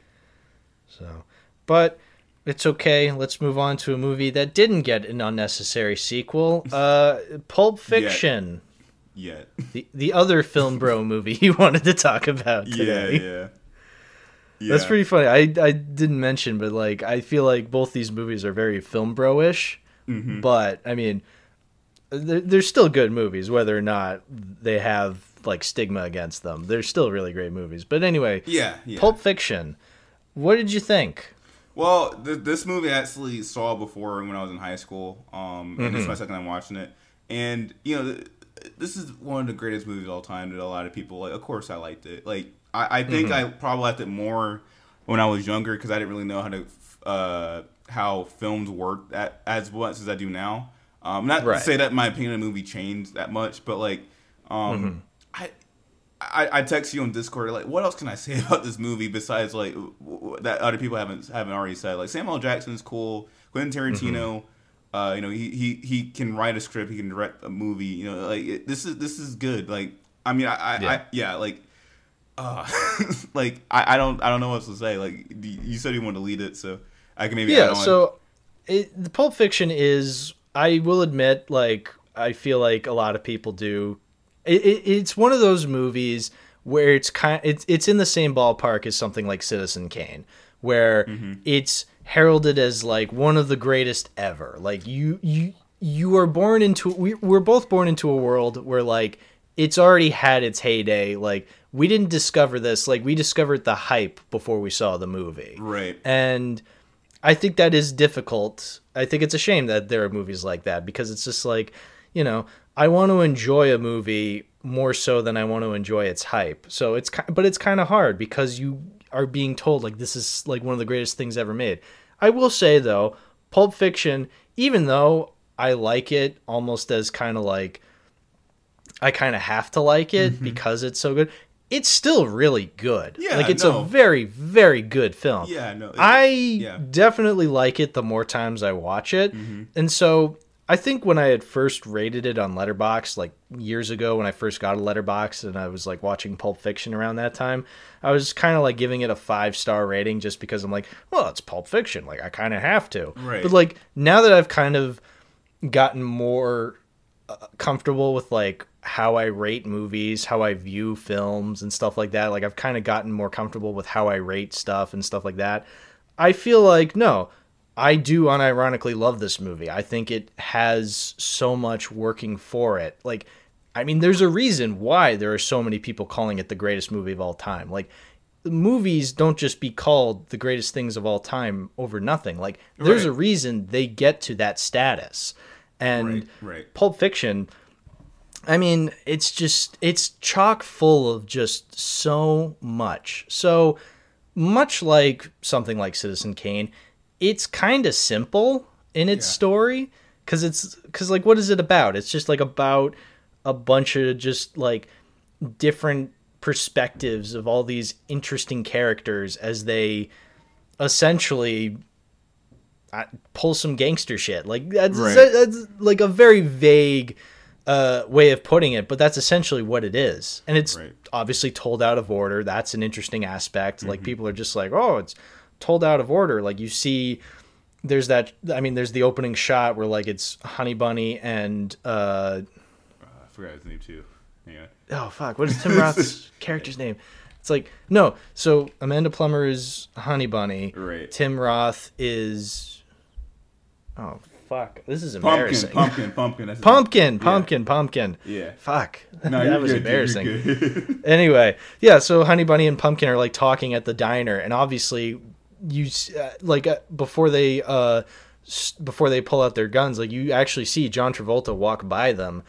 So, but it's okay. Let's move on to a movie that didn't get an unnecessary sequel. Uh, Pulp Fiction.
Yet.
The, the other film bro movie you wanted to talk about
yeah.
today.
Yeah. Yeah.
That's pretty funny. I, I didn't mention, but like I feel like both these movies are very film bro-ish.
Mm-hmm.
But I mean, they're, they're still good movies, whether or not they have like stigma against them. They're still really great movies. But anyway,
Yeah. Yeah.
Pulp Fiction. What did you think?
Well, th- this movie I actually saw before when I was in high school, um, and
Mm-hmm.
this is my second time watching it. And you know, th- this is one of the greatest movies of all time that a lot of people like. Of course, I liked it. Like, I, I think
Mm-hmm.
I probably liked it more when I was younger because I didn't really know how to uh, how films work at, as much as I do now. Um, not
Right.
to say that my opinion of the movie changed that much, but like, um,
Mm-hmm.
I I, I text you on Discord like, what else can I say about this movie besides like w- w- that other people haven't haven't already said? Like Samuel. Jackson's cool, Quentin Tarantino, uh, you know, he, he he can write a script, he can direct a movie. You know, like it, this is this is good. Like I mean, I, I yeah,
Yeah.
I, yeah like. Uh, like I, I don't I don't know what else to say. Like you said you wanted to lead it, so I can maybe
yeah so it, the pulp fiction is i will admit like i feel like a lot of people do it, it, it's one of those movies where it's kind it's, it's in the same ballpark as something like citizen kane where
Mm-hmm.
it's heralded as like one of the greatest ever like you you you are born into we, we're both born into a world where like it's already had its heyday like we didn't discover this like we discovered the hype before we saw the movie
right.
and I think that is difficult. I think it's a shame that there are movies like that because it's just like, you know, I want to enjoy a movie more so than I want to enjoy its hype. So it's but it's kind of hard because you are being told like this is like one of the greatest things ever made. I will say though, Pulp Fiction, even though I like it almost as kind of like I kind of have to like it because it's so good. It's still really good.
Yeah,
like it's
no.
a very very good film.
Yeah, no. it-
I
yeah.
definitely like it the more times I watch it.
Mm-hmm.
And so I think when I had first rated it on Letterboxd like years ago when I first got a Letterboxd and I was like watching Pulp Fiction around that time, I was kind of like giving it a 5-star rating just because I'm like, well, it's Pulp Fiction, like I kind of have to.
Right.
But like now that I've kind of gotten more uh, comfortable with like how I rate movies, how I view films and stuff like that. Like I've kind of gotten more comfortable with how I rate stuff and stuff like that. I feel like no, I do unironically love this movie. I think it has so much working for it. Like I mean there's a reason why there are so many people calling it the greatest movie of all time. Like movies don't just be called the greatest things of all time over nothing. Like there's
Right.
a reason they get to that status. And
Right, right.
Pulp Fiction, I mean, it's just it's chock full of just so much. So much like something like Citizen Kane, it's kind of simple in its
Yeah.
story cuz it's cuz like what is it about? It's just like about a bunch of just like different perspectives of all these interesting characters as they essentially uh, pull some gangster shit. Like that's,
Right.
that's like a very vague uh, way of putting it, but that's essentially what it is. And it's
Right.
obviously told out of order. That's an interesting aspect. Like people are just like, oh, it's told out of order. Like you see, there's that. I mean, there's the opening shot where like it's Honey Bunny and uh,
I forgot his name too. Yeah.
oh fuck, what is Tim Roth's character's name? It's like no. So Amanda Plummer is Honey Bunny.
Right.
Tim Roth is. Oh fuck! This is embarrassing.
pumpkin, pumpkin. pumpkin.
pumpkin, pumpkin, pumpkin.
Yeah.
Fuck.
No,
that was
good,
embarrassing. anyway, yeah. So Honey Bunny and Pumpkin are like talking at the diner, and obviously, you uh, like uh, before they uh s- before they pull out their guns, like you actually see John Travolta walk by them,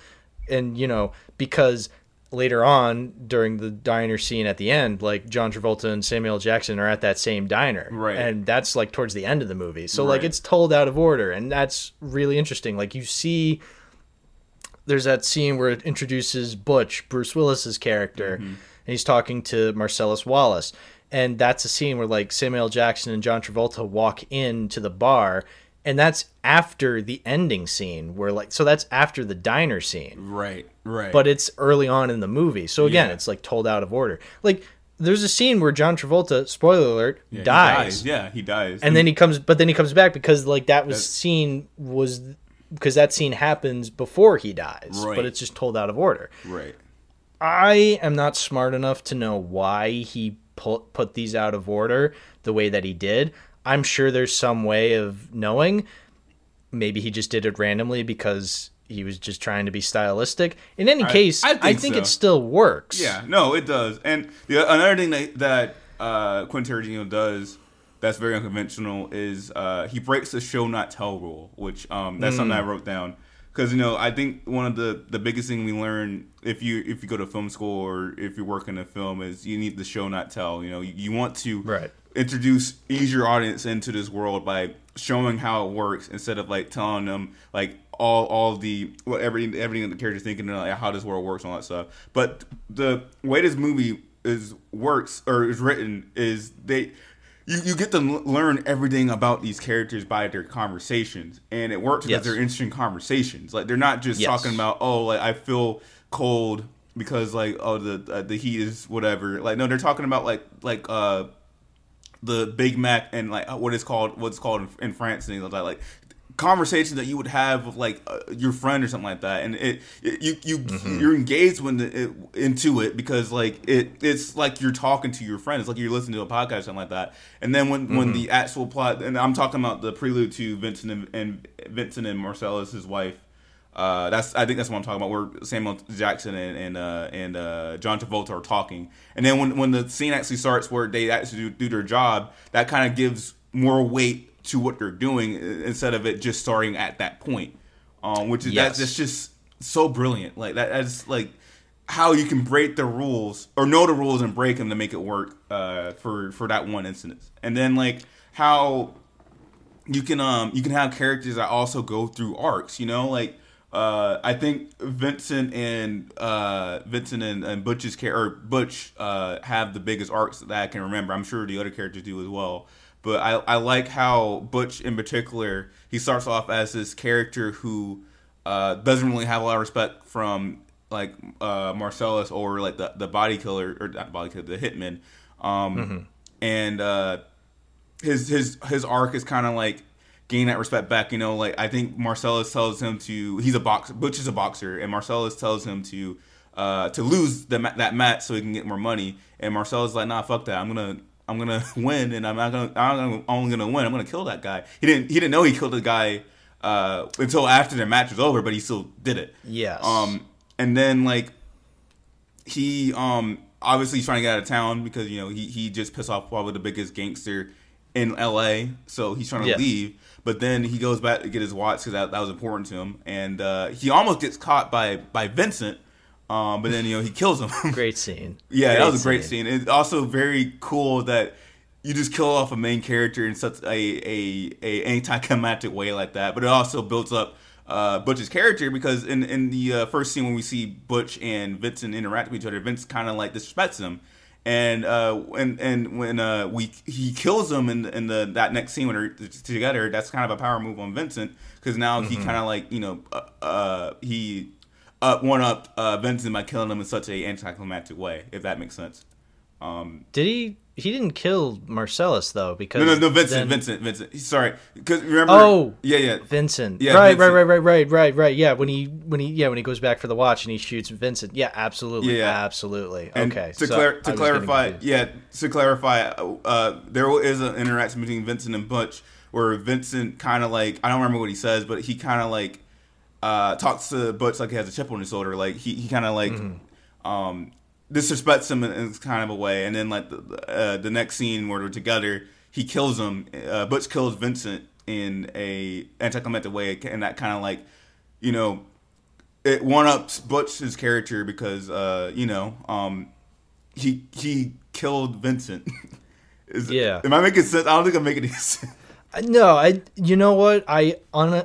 and you know because later on during the diner scene at the end, like John Travolta and Samuel Jackson are at that same diner,
Right.
And that's like towards the end of the movie, so like it's told out of order, and that's really interesting. Like you see there's that scene where it introduces Butch, Bruce Willis's character, and he's talking to Marcellus Wallace. And that's a scene where like Samuel. Jackson and John Travolta walk into the bar, and that's after the ending scene where like so that's after the diner scene.
right, right.
But it's early on in the movie. So again,
Yeah.
it's like told out of order. Like there's a scene where John Travolta, spoiler alert,
Yeah, he
dies.
Yeah, he dies.
And then he comes but then he comes back because like that was scene was because that scene happens before he dies,
Right.
but it's just told out of order.
right.
I am not smart enough to know why he put put these out of order the way that he did. I'm sure there's some way of knowing. Maybe he just did it randomly because he was just trying to be stylistic. In any
I-
case,
I
I
think
think,
so.
it still works.
Yeah, no, it does. And the another thing that that uh, Quentin Tarantino does that's very unconventional is uh, he breaks the show not tell rule, which um, that's something I wrote down because you know I think one of the the biggest thing we learn if you if you go to film school or if you work in a film is you need the show not tell. You know, you, you want to
Right.
introduce ease your audience into this world by showing how it works instead of like telling them like all all the what everything everything that the character's thinking and like how this world works and all that stuff. But the way this movie is works or is written is they you, you get to learn everything about these characters by their conversations and it works because
Yes.
they're interesting conversations like they're not just
Yes.
talking about oh like i feel cold because like oh the uh, the heat is whatever like no they're talking about like like uh the Big Mac and like what is called what's called in, in France and things like that, like conversations that you would have with like uh, your friend or something like that, and it, it you you you're engaged when it, into it because like it it's like you're talking to your friend. It's like you're listening to a podcast or something like that. And then when when the actual plot, and I'm talking about the prelude to Vincent and, and Vincent and Marcellus, his wife. Uh, that's I think that's what I'm talking about. Where Samuel Jackson and and uh, and uh, John Travolta are talking, and then when when the scene actually starts, where they actually do, do their job, that kind of gives more weight to what they're doing instead of it just starting at that point. Um, which is
Yes.
that's that's just so brilliant. Like that, that's like how you can break the rules or know the rules and break them to make it work uh, for for that one instance, and then like how you can um you can have characters that also go through arcs you know like uh i think vincent and uh vincent and, and butch's or butch uh have the biggest arcs that i can remember i'm sure the other characters do as well but i i like how butch in particular he starts off as this character who uh doesn't really have a lot of respect from like uh marcellus or like the the body killer or not body killer the hitman um and uh his his his arc is kind of like gain that respect back. You know, like I think Marcellus tells him to he's a boxer, Butch is a boxer, and Marcellus tells him to uh to lose the that match so he can get more money. And Marcellus is like, nah, fuck that. I'm gonna I'm gonna win, and I'm not gonna I'm only gonna win. I'm gonna kill that guy. He didn't he didn't know he killed the guy uh until after their match was over, but he still did it.
Yes.
Um, and then like he um obviously he's trying to get out of town because you know he he just pissed off probably the biggest gangster in L.A. So he's trying to
Yeah.
leave, but then he goes back to get his watch because that, that was important to him, and uh, he almost gets caught by by Vincent. Um, but then you know he kills him.
Great scene.
Yeah, that was a great scene. It's also very cool that you just kill off a main character in such a a, a anticlimactic way like that. But it also builds up uh, Butch's character because in in the uh, first scene when we see Butch and Vincent interact with each other, Vince kind of like disrespects him. And uh, and and when uh, we he kills him in in the that next scene when they're together, that's kind of a power move on Vincent because now he kind of like you know uh, uh, he up one up uh, Vincent by killing him in such a anticlimactic way, if that makes sense. Um,
Did he he didn't kill Marcellus though because
No, no, no, Vincent,
then-
Vincent, Vincent. Sorry, because remember.
Oh.
yeah, yeah.
Vincent.
Yeah,
right, right,
Vincent.
right, right, right, right, right. Yeah, when he when he yeah when he goes back for the watch and he shoots Vincent. Yeah, absolutely,
Yeah.
absolutely.
And
okay,
To,
so
clar- to clarify, yeah, to clarify, uh, there is an interaction between Vincent and Butch where Vincent kind of like I don't remember what he says, but he kind of like uh, talks to Butch like he has a chip on his shoulder. Like he, he kind of like
Mm-hmm.
um, disrespects him in, in kind of a way, and then like the, uh, the next scene where they're together, he kills him. Uh, Butch kills Vincent in a anticlimactic way, and that kind of like you know it one ups Butch's character because uh, you know um, he he killed Vincent. Is,
Yeah.
Am I making sense? I don't think I'm making any sense.
No, I. You know what? I on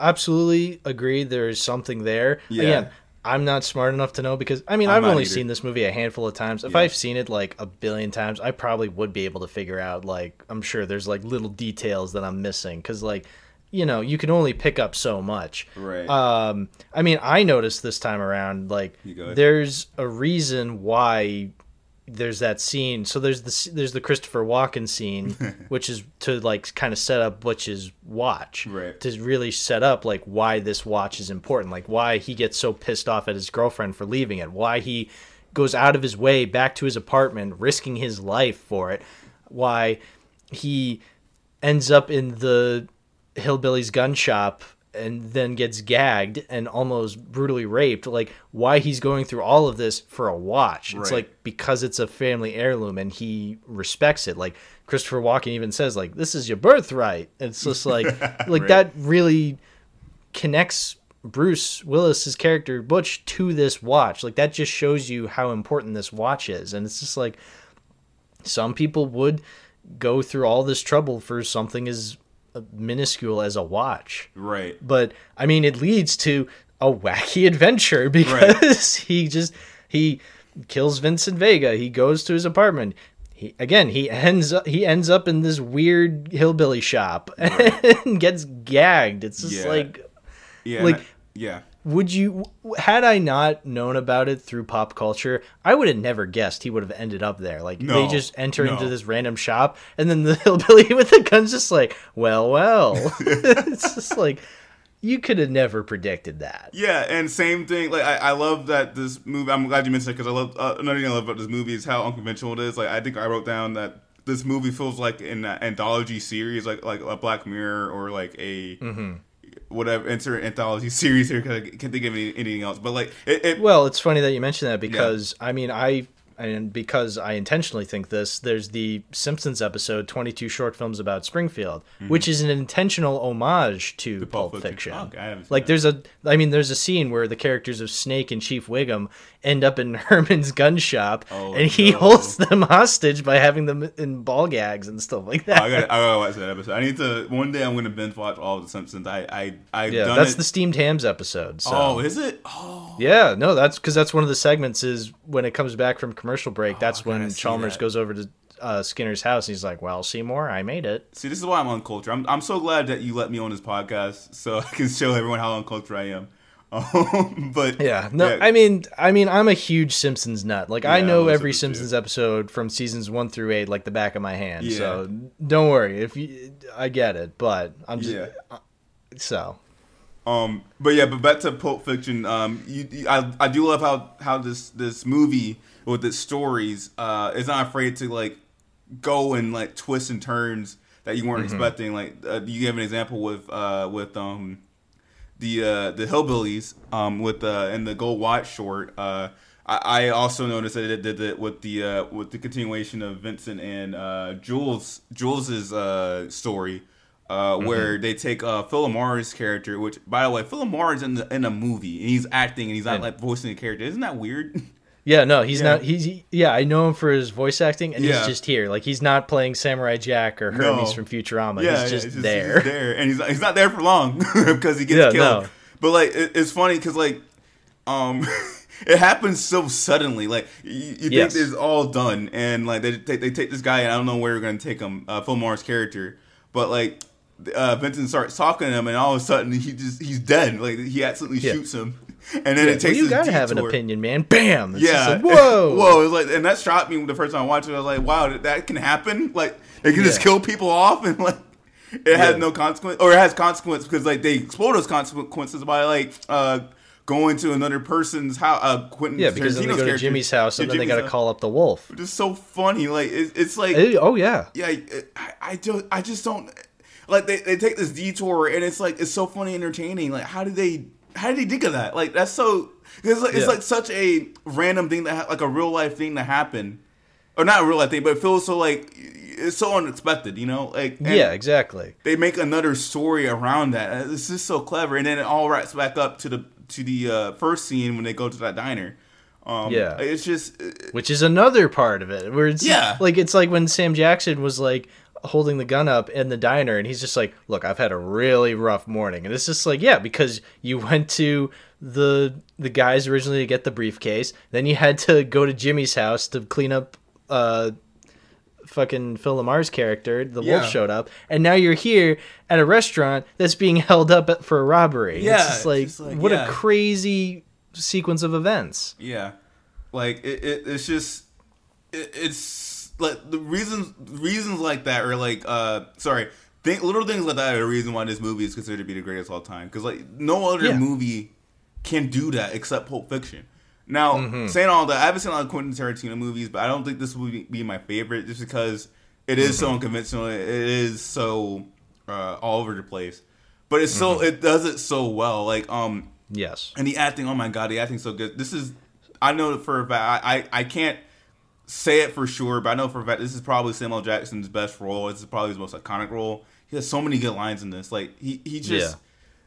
absolutely agree. There is something there.
Yeah.
Again, I'm not smart enough to know because I mean
I'm
I've only
either.
seen this movie a handful of times. If
Yeah.
I've seen it like a billion times, I probably would be able to figure out. Like I'm sure there's like little details that I'm missing because like you know you can only pick up so much.
Right.
Um. I mean, I noticed this time around like
You go ahead.
there's a reason why there's that scene. So there's the there's the Christopher Walken scene, which is to like kind of set up Butch's watch,
Right.
To really set up like why this watch is important, like why he gets so pissed off at his girlfriend for leaving it, why he goes out of his way back to his apartment, risking his life for it, why he ends up in the hillbilly's gun shop and then gets gagged and almost brutally raped like why he's going through all of this for a watch. It's
Right.
like because it's a family heirloom and he respects it. Like christopher walken even says like this is your birthright. It's just like like
Right.
that really connects bruce willis's character butch to this watch. Like that just shows you how important this watch is. And it's just like some people would go through all this trouble for something as minuscule as a watch.
right.
But I mean, it leads to a wacky adventure because he just he kills Vincent Vega. He goes to his apartment. He again he ends up he ends up in this weird hillbilly shop and gets gagged. It's just
Yeah.
like
Yeah.
like-
yeah.
Would you had I not known about it through pop culture, I would have never guessed he would have ended up there. Like they just enter into this random shop, and then the hillbilly with the gun's just like, well, well. it's just like you could have never predicted that.
Yeah, and same thing. Like I, I love that this movie. I'm glad you mentioned it because I love uh, another thing I love about this movie is how unconventional it is. Like I think I wrote down that this movie feels like an anthology series, like like a Black Mirror or like a
Mm-hmm.
Whatever insert anthology series here because I can't think of any, anything else. But like it, it
Well, it's funny that you mentioned that because I mean I and because I intentionally think this, there's the Simpsons episode 22 short films about Springfield, which is an intentional homage to
Mm-hmm. Pulp
Pulp,
Fiction.
Fiction.
I
like
that.
there's a I mean there's a scene where the characters of Snake and Chief Wiggum end up in Herman's gun shop
Oh,
and he
no.
holds them hostage by having them in ball gags and stuff like that.
I gotta, I gotta watch that episode. I need to one day. I'm gonna binge watch all of the Simpsons. I I I
yeah,
done
that's
it.
the steamed hams episode. So.
oh, is it? Oh,
Yeah, no, that's because that's one of the segments is when it comes back from commercial break. that's when Chalmers
that.
goes over to uh, Skinner's house. And he's like, "Well, Seymour, I made it."
see, this is why I'm uncultured. I'm I'm so glad that you let me on this podcast so I can show everyone how uncultured I am. Um, but
Yeah, no, I mean, I mean, I'm a huge Simpsons nut. Like, I
Yeah, I
know every
Simpsons,
Simpsons episode from seasons one through eight like the back of my hand.
Yeah.
So don't worry if you, I get it. But I'm just
yeah.
so
Um, but yeah, but back to Pulp Fiction. Um, you, you- I, I do love how how this this movie with its stories uh is not afraid to like go and like twists and turns that you weren't expecting. Like uh, you gave an example with uh with um the uh the hillbillies um with uh and the gold watch short. Uh, I, I also noticed that it did it with the uh with the continuation of Vincent and uh Jules Jules's uh story uh, where they take uh, Phil LaMarr's character, which by the way, Phil LaMarr's in the in a movie and he's acting and he's not
Yeah.
like voicing a character. Isn't that weird?
yeah, no, he's
Yeah.
not. He's he- yeah, I know him for his voice acting, and
Yeah.
he's just here. Like he's not playing Samurai Jack or
No.
Hermes from Futurama.
yeah,
he's just
it's
there.
He's there, and he's he's not there for long because he gets killed.
no.
But like, it, it's funny because like, um. It happens so suddenly, like you, you
Yes.
think it's all done, and like they take they take this guy, and I don't know where they're gonna take him, uh, Phil Morris character, but like uh, Vincent starts talking to him, and all of a sudden he just he's dead, like he absolutely
Yeah.
shoots him, and then
Yeah,
it takes
well, you gotta have an opinion, man. Bam. It's
Yeah.
like, whoa.
Whoa. It like, and that shocked me the first time I watched it. I was like, wow, that, can happen. Like, they can just kill people off and like, it has no consequence, or it has consequence because like they explore those consequences by like uh going to another person's house. Uh, Quentin
Yeah, because then they go to Jimmy's house and
Yeah,
then they got to call up the wolf.
It's so funny. Like, it, it's like,
Eh, oh yeah.
yeah, it- I, I just, I just don't like they, they take this detour and it's like it's so funny, entertaining. Like, how do they, how did he think of that? Like, that's so. It's like, it's like such a random thing that ha- like a real life thing to happen, or not a real life thing, but it feels so like it's so unexpected. You know, like
Yeah, exactly.
They make another story around that. It's just so clever, and then it all wraps back up to the to the uh, first scene when they go to that diner. Um,
Yeah.
it's just
Which is another part of it where it's
Yeah.
like it's like when Sam Jackson was like holding the gun up in the diner and he's just like, "Look, I've had a really rough morning." And it's just like, "Yeah, because you went to the the guys originally to get the briefcase, then you had to go to Jimmy's house to clean up uh fucking Phil LaMarr's character, the
Yeah.
wolf showed up, and now you're here at a restaurant that's being held up for a robbery.
Yeah,
it's just like,
just like,
what
yeah.
a crazy sequence of events.
Yeah, like it, it it's just it, it's like the reasons reasons like that are like uh sorry think little things like that are the reason why this movie is considered to be the greatest of all time because like no other
Yeah.
movie can do that except Pulp Fiction. Now
Mm-hmm.
saying all that, I haven't seen a lot of Quentin Tarantino movies, but I don't think this would be- be my favorite just because it is
Mm-hmm.
so unconventional. It is so uh, all over the place, but it's
Mm-hmm.
so it does it so well. Like um
Yes.
and the acting, oh my god, the acting's so good. This is, I know for a fact, I, I, I can't say it for sure, but I know for a fact this is probably Samuel Jackson's best role. This is probably his most iconic role. He has so many good lines in this. Like he, he just,
Yeah.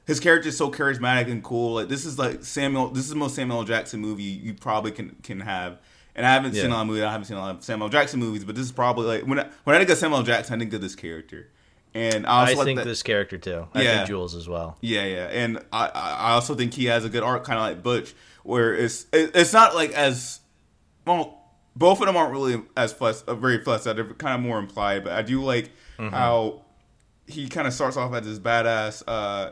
his character is so charismatic and cool. Like this is like Samuel. This is the most Samuel Jackson movie you probably can can have. And I haven't seen
Yeah.
a lot of movies. I haven't seen a lot of Samuel Jackson movies, but this is probably like when I, when I think of Samuel Jackson, I think of this character. And I also
I
like
think
that-
this character too. I
Yeah.
think Jules as well.
yeah, yeah, and I I I also think he has a good arc, kind of like Butch, where it's it, it's not like as well. Both of them aren't really as uh, very fleshed out. They're kind of more implied, but I do like how he kind of starts off as this badass uh,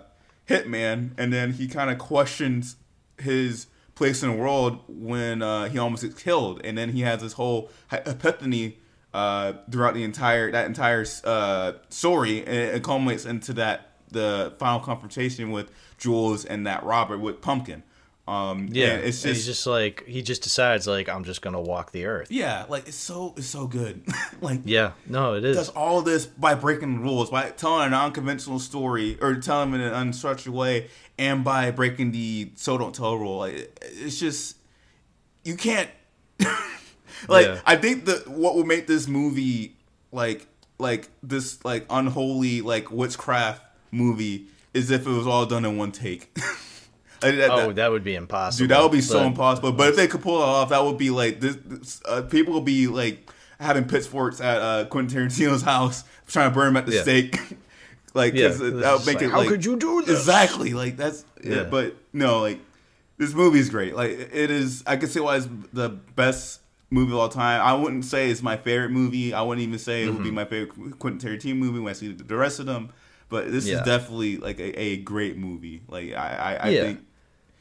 hitman, and then he kind of questions his place in the world when uh, he almost gets killed, and then he has this whole epiphany uh, throughout the entire that entire uh, story, and it culminates into that the final confrontation with Jules and that Robert with Pumpkin. Um,
Yeah,
and it's
and he's just like he just decides like I'm just gonna walk the earth.
yeah, like it's so it's so good. like
Yeah, no, it is.
does all this by breaking the rules, by telling an unconventional story or telling them in an unstructured way, and by breaking the so don't tell rule. Like it's just you can't. like
Yeah.
I think that what will make this movie like like this like unholy like witchcraft movie is if it was all done in one take. That-
Oh,
that-
that would be impossible.
Dude, that would be so
But-
impossible. But if they could pull it off, that would be like this. this uh, people would be like having pitchforks at uh, Quentin Tarantino's house, trying to burn him at the
Yeah.
stake. like,
Yeah,
that would make
like,
it.
how
like-
could you do this?
Exactly. Like that's. Yeah.
Yeah.
But no, like this movie's great. Like it is. I could see why it's the best movie of all time. I wouldn't say it's my favorite movie. I wouldn't even say it would be my favorite Quentin Tarantino movie when I see the rest of them. But this
Yeah.
is definitely like a, a great movie. Like I, I, I
Yeah.
think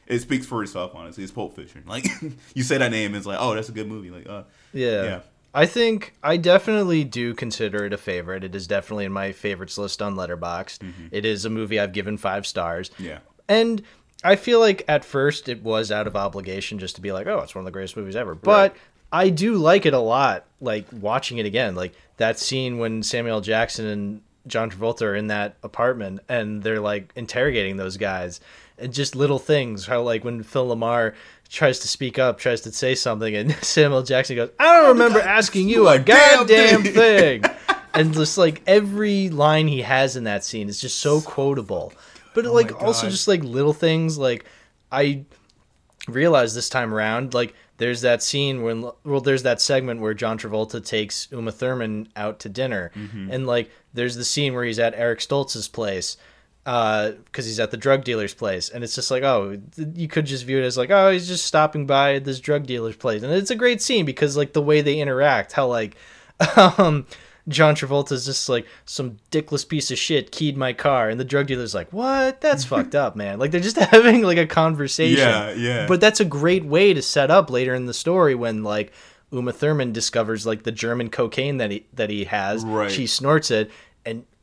it speaks for itself. Honestly, it's Pulp Fiction. Like you say that name, it's like, oh, that's a good movie. Like, uh,
Yeah.
Yeah.
I think I definitely do consider it a favorite. It is definitely in my favorites list on Letterboxd. It is a movie I've given five stars.
Mm-hmm. yeah,
And I feel like at first it was out of obligation just to be like, oh, it's one of the greatest movies ever. But I do like it a lot, like watching it again. Like that scene when Samuel Jackson and John Travolta are in that apartment and they're like interrogating those guys. And just little things, how like when Phil LaMarr tries to speak up, tries to say something, and Samuel Jackson goes, I don't remember asking you a
damn
goddamn
thing."
and just like every line he has in that scene is just so quotable. But oh like
Oh my
also just like little things like I realized this time around like there's that scene when well there's that segment where John Travolta takes Uma Thurman out to dinner.
Mm-hmm.
and like there's the scene where he's at Eric Stoltz's place uh, because he's at the drug dealer's place. And it's just like oh you could just view it as like oh he's just stopping by at this drug dealer's place. And it's a great scene because like the way they interact how like um John Travolta's just like some dickless piece of shit keyed my car, and the drug dealer's like, "What? That's fucked up, man." Like they're just having like a conversation.
Yeah, yeah.
But that's a great way to set up later in the story when like Uma Thurman discovers like the German cocaine that he that he has.
Right.
She snorts it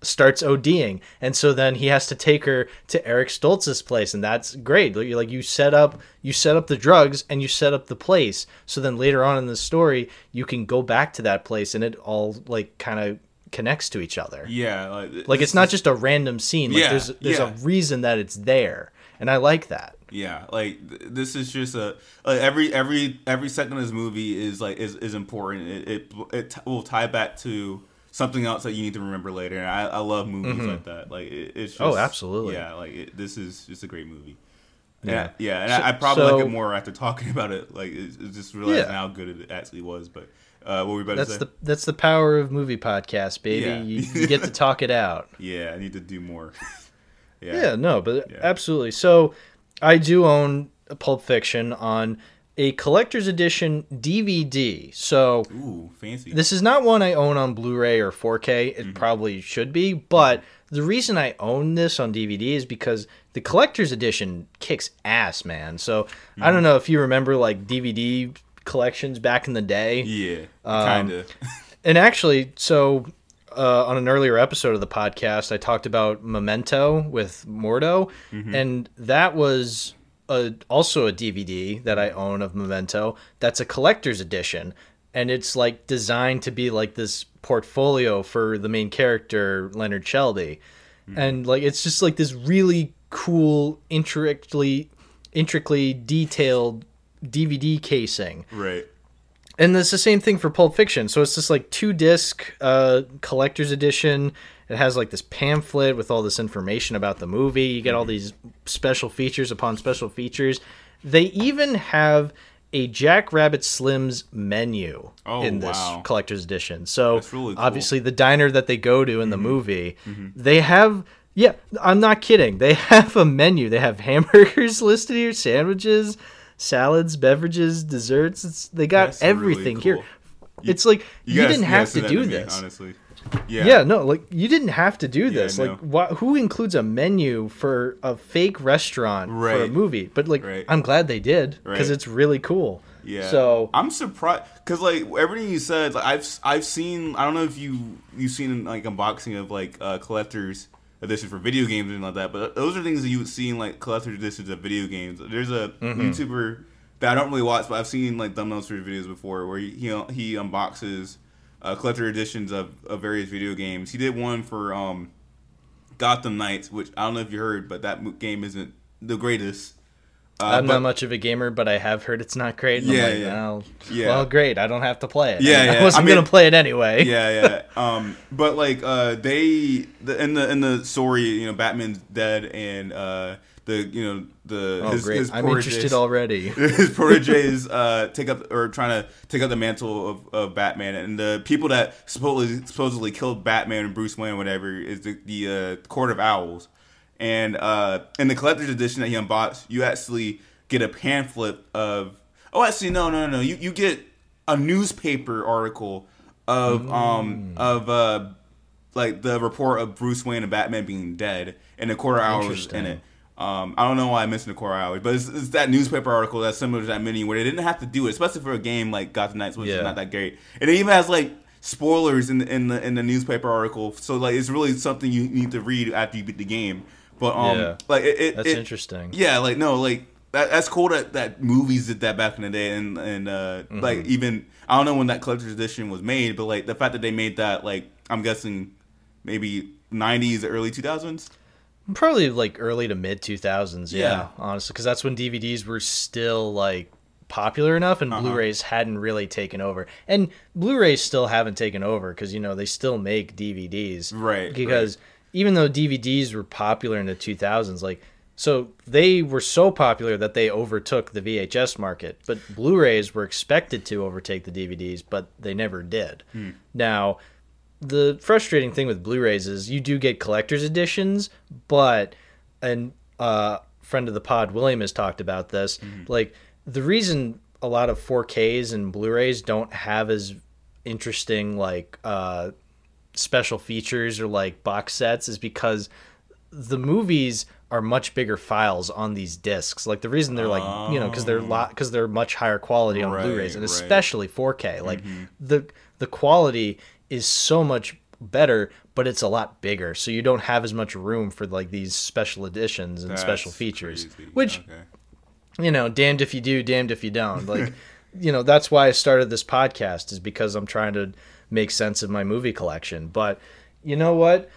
starts ODing, and so then he has to take her to Eric Stoltz's place, and that's great. Like, like you set up you set up the drugs and you set up the place, so then later on in the story you can go back to that place, and it all like kind of connects to each other.
yeah, like,
Like it's not just a random scene. Like
Yeah,
there's there's
yeah.
a reason that it's there, and I like that.
Yeah, like th- this is just a like, every every every second of this movie is like is, is important. It it, it t- will tie back to something else that you need to remember later. And I, I love movies like that. Like it, it's just,
Mm-hmm. Oh, absolutely.
Yeah, like it, this is just a great movie.
Yeah.
Yeah, yeah, and
So-
I, I probably
so-
like it more after talking about it. Like it's, it's just realizing
Yeah.
how good it actually was. But uh, what were we about
That's
to say?
the that's the power of movie podcast, baby.
Yeah.
You, you get to talk it out.
Yeah, I need to do more. yeah.
Yeah, no, but
Yeah.
absolutely. So I do own Pulp Fiction on a collector's edition DVD. So
Ooh, fancy.
this is not one I own on Blu-ray or 4K. It probably should be, but the reason I own this on DVD is because the collector's edition kicks ass, man. So I don't know if you remember like DVD collections back in the day.
yeah,
Um,
kind of.
And actually, so uh, on an earlier episode of the podcast, I talked about Memento with Mordo, and that was a, also a DVD that I own of Memento. That's a collector's edition, and it's like designed to be like this portfolio for the main character Leonard Shelby, and like it's just like this really cool, intricately, intricately detailed DVD casing
right.
and it's the same thing for Pulp Fiction. So it's just like two disc uh, collector's edition. It has like this pamphlet with all this information about the movie. You get all these special features upon special features. They even have a Jack Rabbit Slim's menu
Oh,
in this
wow.
collector's edition. So
really cool. Mm-hmm.
obviously the diner that they go to in the movie, they have yeah, I'm not kidding. They have a menu. They have hamburgers listed here, sandwiches, salads, beverages, desserts. It's, they got
That's really
everything here.
cool.
It's like you,
gotta-
didn't
gotta
have to do
me,
this.
honestly. Yeah.
Yeah, no, like you didn't have to do this.
I
like, why, who includes a menu for a fake restaurant for a movie? But like,
Right.
I'm glad they did because
Right.
it's really cool.
Yeah.
So
I'm surprised because like everything you said, like I've I've seen. I don't know if you you've seen like unboxing of like uh, collectors edition for video games and like that, but those are things that you would see in like collector's editions of video games. There's a
Mm-hmm.
YouTuber that I don't really watch, but I've seen like thumbnails for his videos before where he he, he unboxes uh, collector editions of, of various video games. He did one for um, Gotham Knights, which I don't know if you heard, but that game isn't the greatest. Uh,
I'm
but-
not much of a gamer, but I have heard it's not great.
Yeah,
I'm like,
yeah.
Well,
Yeah.
well, great. I don't have to play it.
Yeah,
I,
yeah.
I wasn't
I mean-
gonna play it anyway.
yeah, yeah. Um, but like uh, they the, in the in the story, you know, Batman's dead, and uh, the you know the
Oh,
his,
great.
his
I'm interested already.
his proteges uh, take up or trying to take up the mantle of, of Batman, and the people that supposedly supposedly killed Batman and Bruce Wayne, or whatever, is the the uh, Court of Owls. And uh, in the collector's edition that he unboxed, you actually get a pamphlet of. Oh, actually, no, no, no. You you get a newspaper article of um of uh like the report of Bruce Wayne and Batman being dead, and a Court of Owls in it. Um, I don't know why I mentioned the Core Hours, but it's, it's that newspaper article that's similar to that mini where they didn't have to do it, especially for a game like Gotham Knights, which
Yeah.
is not that great. And it even has like spoilers in the, in the in the newspaper article, so like it's really something you need to read after you beat the game. But um,
Yeah.
like it, it
That's
it-
interesting.
Yeah, like no, like that, that's cool that that movies did that back in the day, and and uh,
Mm-hmm.
like even I don't know when that collector's edition was made, but like the fact that they made that, like I'm guessing maybe 90s, early 2000s.
Probably like early to mid 2000s. Yeah,
Yeah.
honestly, because that's when DVDs were still like popular enough and
Uh-huh.
Blu-rays hadn't really taken over. And Blu-rays still haven't taken over because you know they still make DVDs.
Right,
Because even though DVDs were popular in the 2000s, like so they were so popular that they overtook the VHS market, but Blu-rays were expected to overtake the DVDs, but they never did. Now, the frustrating thing with Blu-rays is you do get collector's editions, but and uh friend of the pod William has talked about this. Like the reason a lot of 4Ks and Blu-rays don't have as interesting like uh special features or like box sets is because the movies are much bigger files on these discs. Like the reason they're like, you know, because they're lot because they're much higher quality on
Right,
Blu-rays and
right.
especially 4K. Like the the quality is so much better, but it's a lot bigger, so you don't have as much room for like these special editions and special features.
crazy.
Which
Okay.
you know, damned if you do, damned if you don't. Like, you know, that's why I started this podcast is because I'm trying to make sense of my movie collection. But you know what?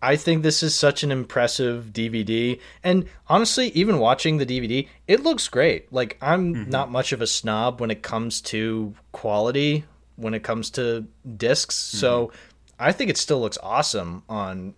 I think this is such an impressive DVD. And honestly, even watching the DVD, it looks great. Like, I'm mm-hmm. not much of a snob when it comes to quality, when it comes to discs. So I think it still looks awesome on,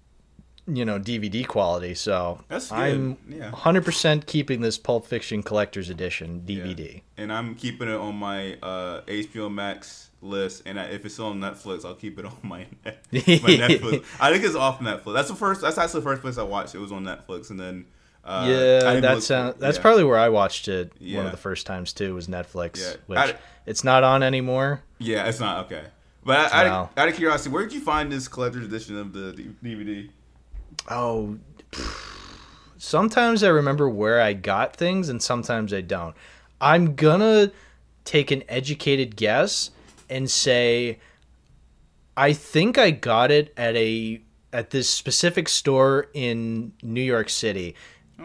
you know, DVD quality. So
That's good.
I'm
Yeah.
100% keeping this Pulp Fiction Collector's Edition DVD.
And I'm keeping it on my uh, HBO Max list, and I, if it's still on Netflix, I'll keep it on my, my Netflix. I think it's off Netflix. That's the first. That's actually the first place I watched. It was on Netflix, and then uh,
yeah,
didn't look
that's that's
yeah.
probably where I watched it one of the first times too was Netflix,
Yeah.
which
I-
it's not on anymore.
yeah, it's not okay. But I,
Wow.
out, out of curiosity, where did you find this collector's edition of the DVD?
Oh, sometimes I remember where I got things and sometimes I don't. I'm gonna take an educated guess and say I think I got it at a at this specific store in New York City.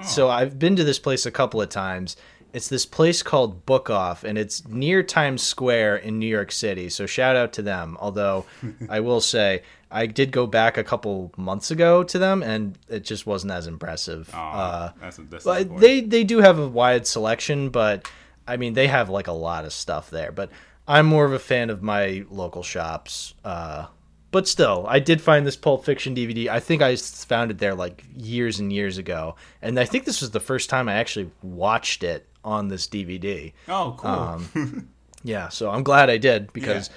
So I've been to this place a couple of times. It's this place called Book Off, and it's near Times Square in New York City. So shout out to them. Although I will say I did go back a couple months ago to them, and it just wasn't as impressive.
Oh,
uh,
that's that's
but they they do have a wide selection, but I mean they have like a lot of stuff there. But I'm more of a fan of my local shops. Uh, but still, I did find this Pulp Fiction DVD. I think I found it there like years and years ago, and I think this was the first time I actually watched it on this DVD.
Oh, cool.
Um, Yeah, so I'm glad I did because,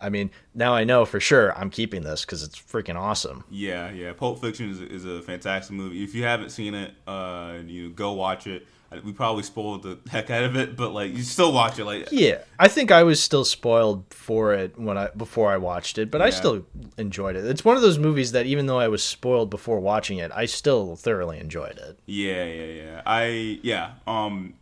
I mean, now I know for sure I'm keeping this because it's freaking awesome.
Yeah, yeah. Pulp Fiction is, is a fantastic movie. If you haven't seen it, uh, you go watch it. We probably spoiled the heck out of it, but like you still watch it. Like
Yeah, I think I was still spoiled for it when I before I watched it, but I still enjoyed it. It's one of those movies that even though I was spoiled before watching it, I still thoroughly enjoyed it.
yeah, yeah, yeah. I yeah, um,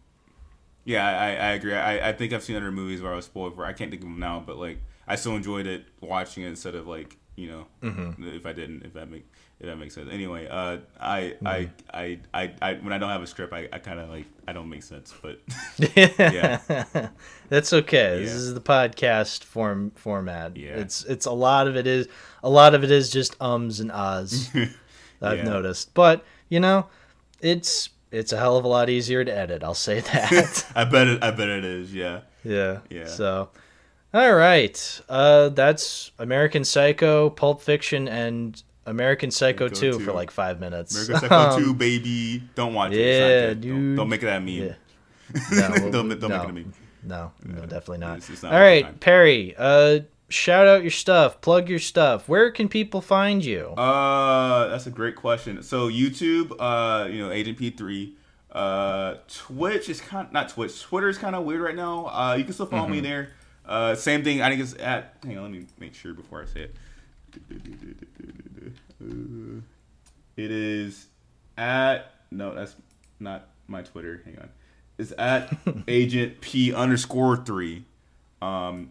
yeah. I, I agree. I, I think I've seen other movies where I was spoiled for. I can't think of them now, but like I still enjoyed it watching it instead of like you know
Mm-hmm.
if I didn't if that make if that makes sense. Anyway, uh, I,
Mm-hmm.
I I I I when I don't have a script, I, I kind of like I don't make sense, but yeah.
That's okay. This is the podcast form format.
Yeah.
It's it's a lot of it is a lot of it is just ums and ahs. I've
Yeah.
noticed, but you know, it's it's a hell of a lot easier to edit. I'll say that.
I bet it. I bet it is. Yeah.
Yeah.
Yeah.
So, all right. Uh, that's American Psycho, Pulp Fiction, and American Psycho
Psycho
2 for like five minutes.
American Psycho
Um,
2, baby. Don't watch it.
yeah,
It's not good. Don't,
dude.
don't make it that meme.
Yeah. No,
don't don't
no.
make it a meme.
No, no, definitely not.
It's- it's not
All right,
time.
Perry. Uh, shout out your stuff. Plug your stuff. Where can people find you?
Uh, that's a great question. So YouTube, uh, you know, Agent P3. Uh, Twitch is kind of, not Twitch. Twitter is kind of weird right now. Uh, you can still follow
Mm-hmm.
me there. Uh, same thing. I think it's at. Hang on, let me make sure before I say it. It is at. No, that's not my Twitter. Hang on. It's at Agent P underscore three. Um,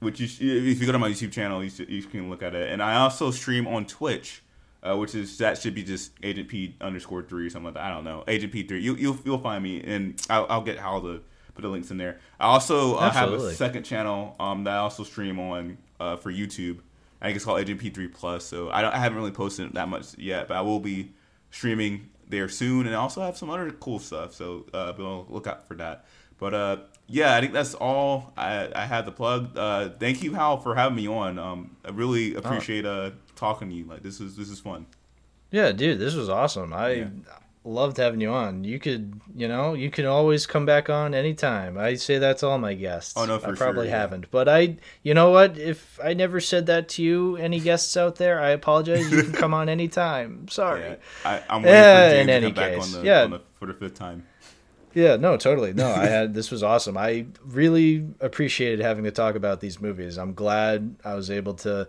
which you, sh- if you go to my YouTube channel, you, should, you can look at it. And I also stream on Twitch, uh, which is that should be just Agent P underscore three or something like that. I don't know, Agent P three. You you'll you'll find me, and I'll, I'll get how to put the links in there. I also uh, have a second channel um, that I also stream on uh, for YouTube. I think it's called Agent P three Plus. So I don't I haven't really posted that much yet, but I will be streaming there soon, and I also have some other cool stuff. So uh, be on the lookout for that. But uh, yeah, I think that's all I, I had to plug. Uh, thank you, Hal, for having me on. Um, I really appreciate uh, talking to you. Like this is this is fun.
Yeah, dude, this was awesome. I
Yeah.
Loved having you on. You could, you know, you can always come back on anytime. I say that's all my guests.
Oh, no, for
I probably
sure, yeah.
haven't, but I, you know what? If I never said that to you, any guests out there, I apologize. You can come on anytime. Sorry.
Yeah, I, I'm waiting
Yeah,
for eh, James
in
to
any
come back on the,
yeah.
on the for the fifth time.
Yeah, no, totally. No, I had this was awesome. I really appreciated having to talk about these movies. I'm glad I was able to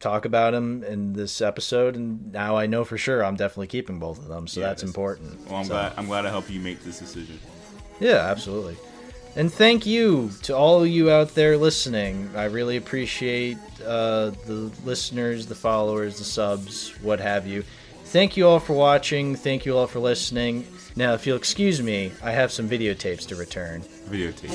talk about him in this episode, and now I know for sure I'm definitely keeping both of them. So
yeah,
that's important.
Well, I'm
so.
glad I'm glad I helped you make this decision.
Yeah, absolutely. And thank you to all you out there listening. I really appreciate uh, the listeners, the followers, the subs, what have you. Thank you all for watching. Thank you all for listening. Now, if you'll excuse me, I have some videotapes to return.
Videotapes.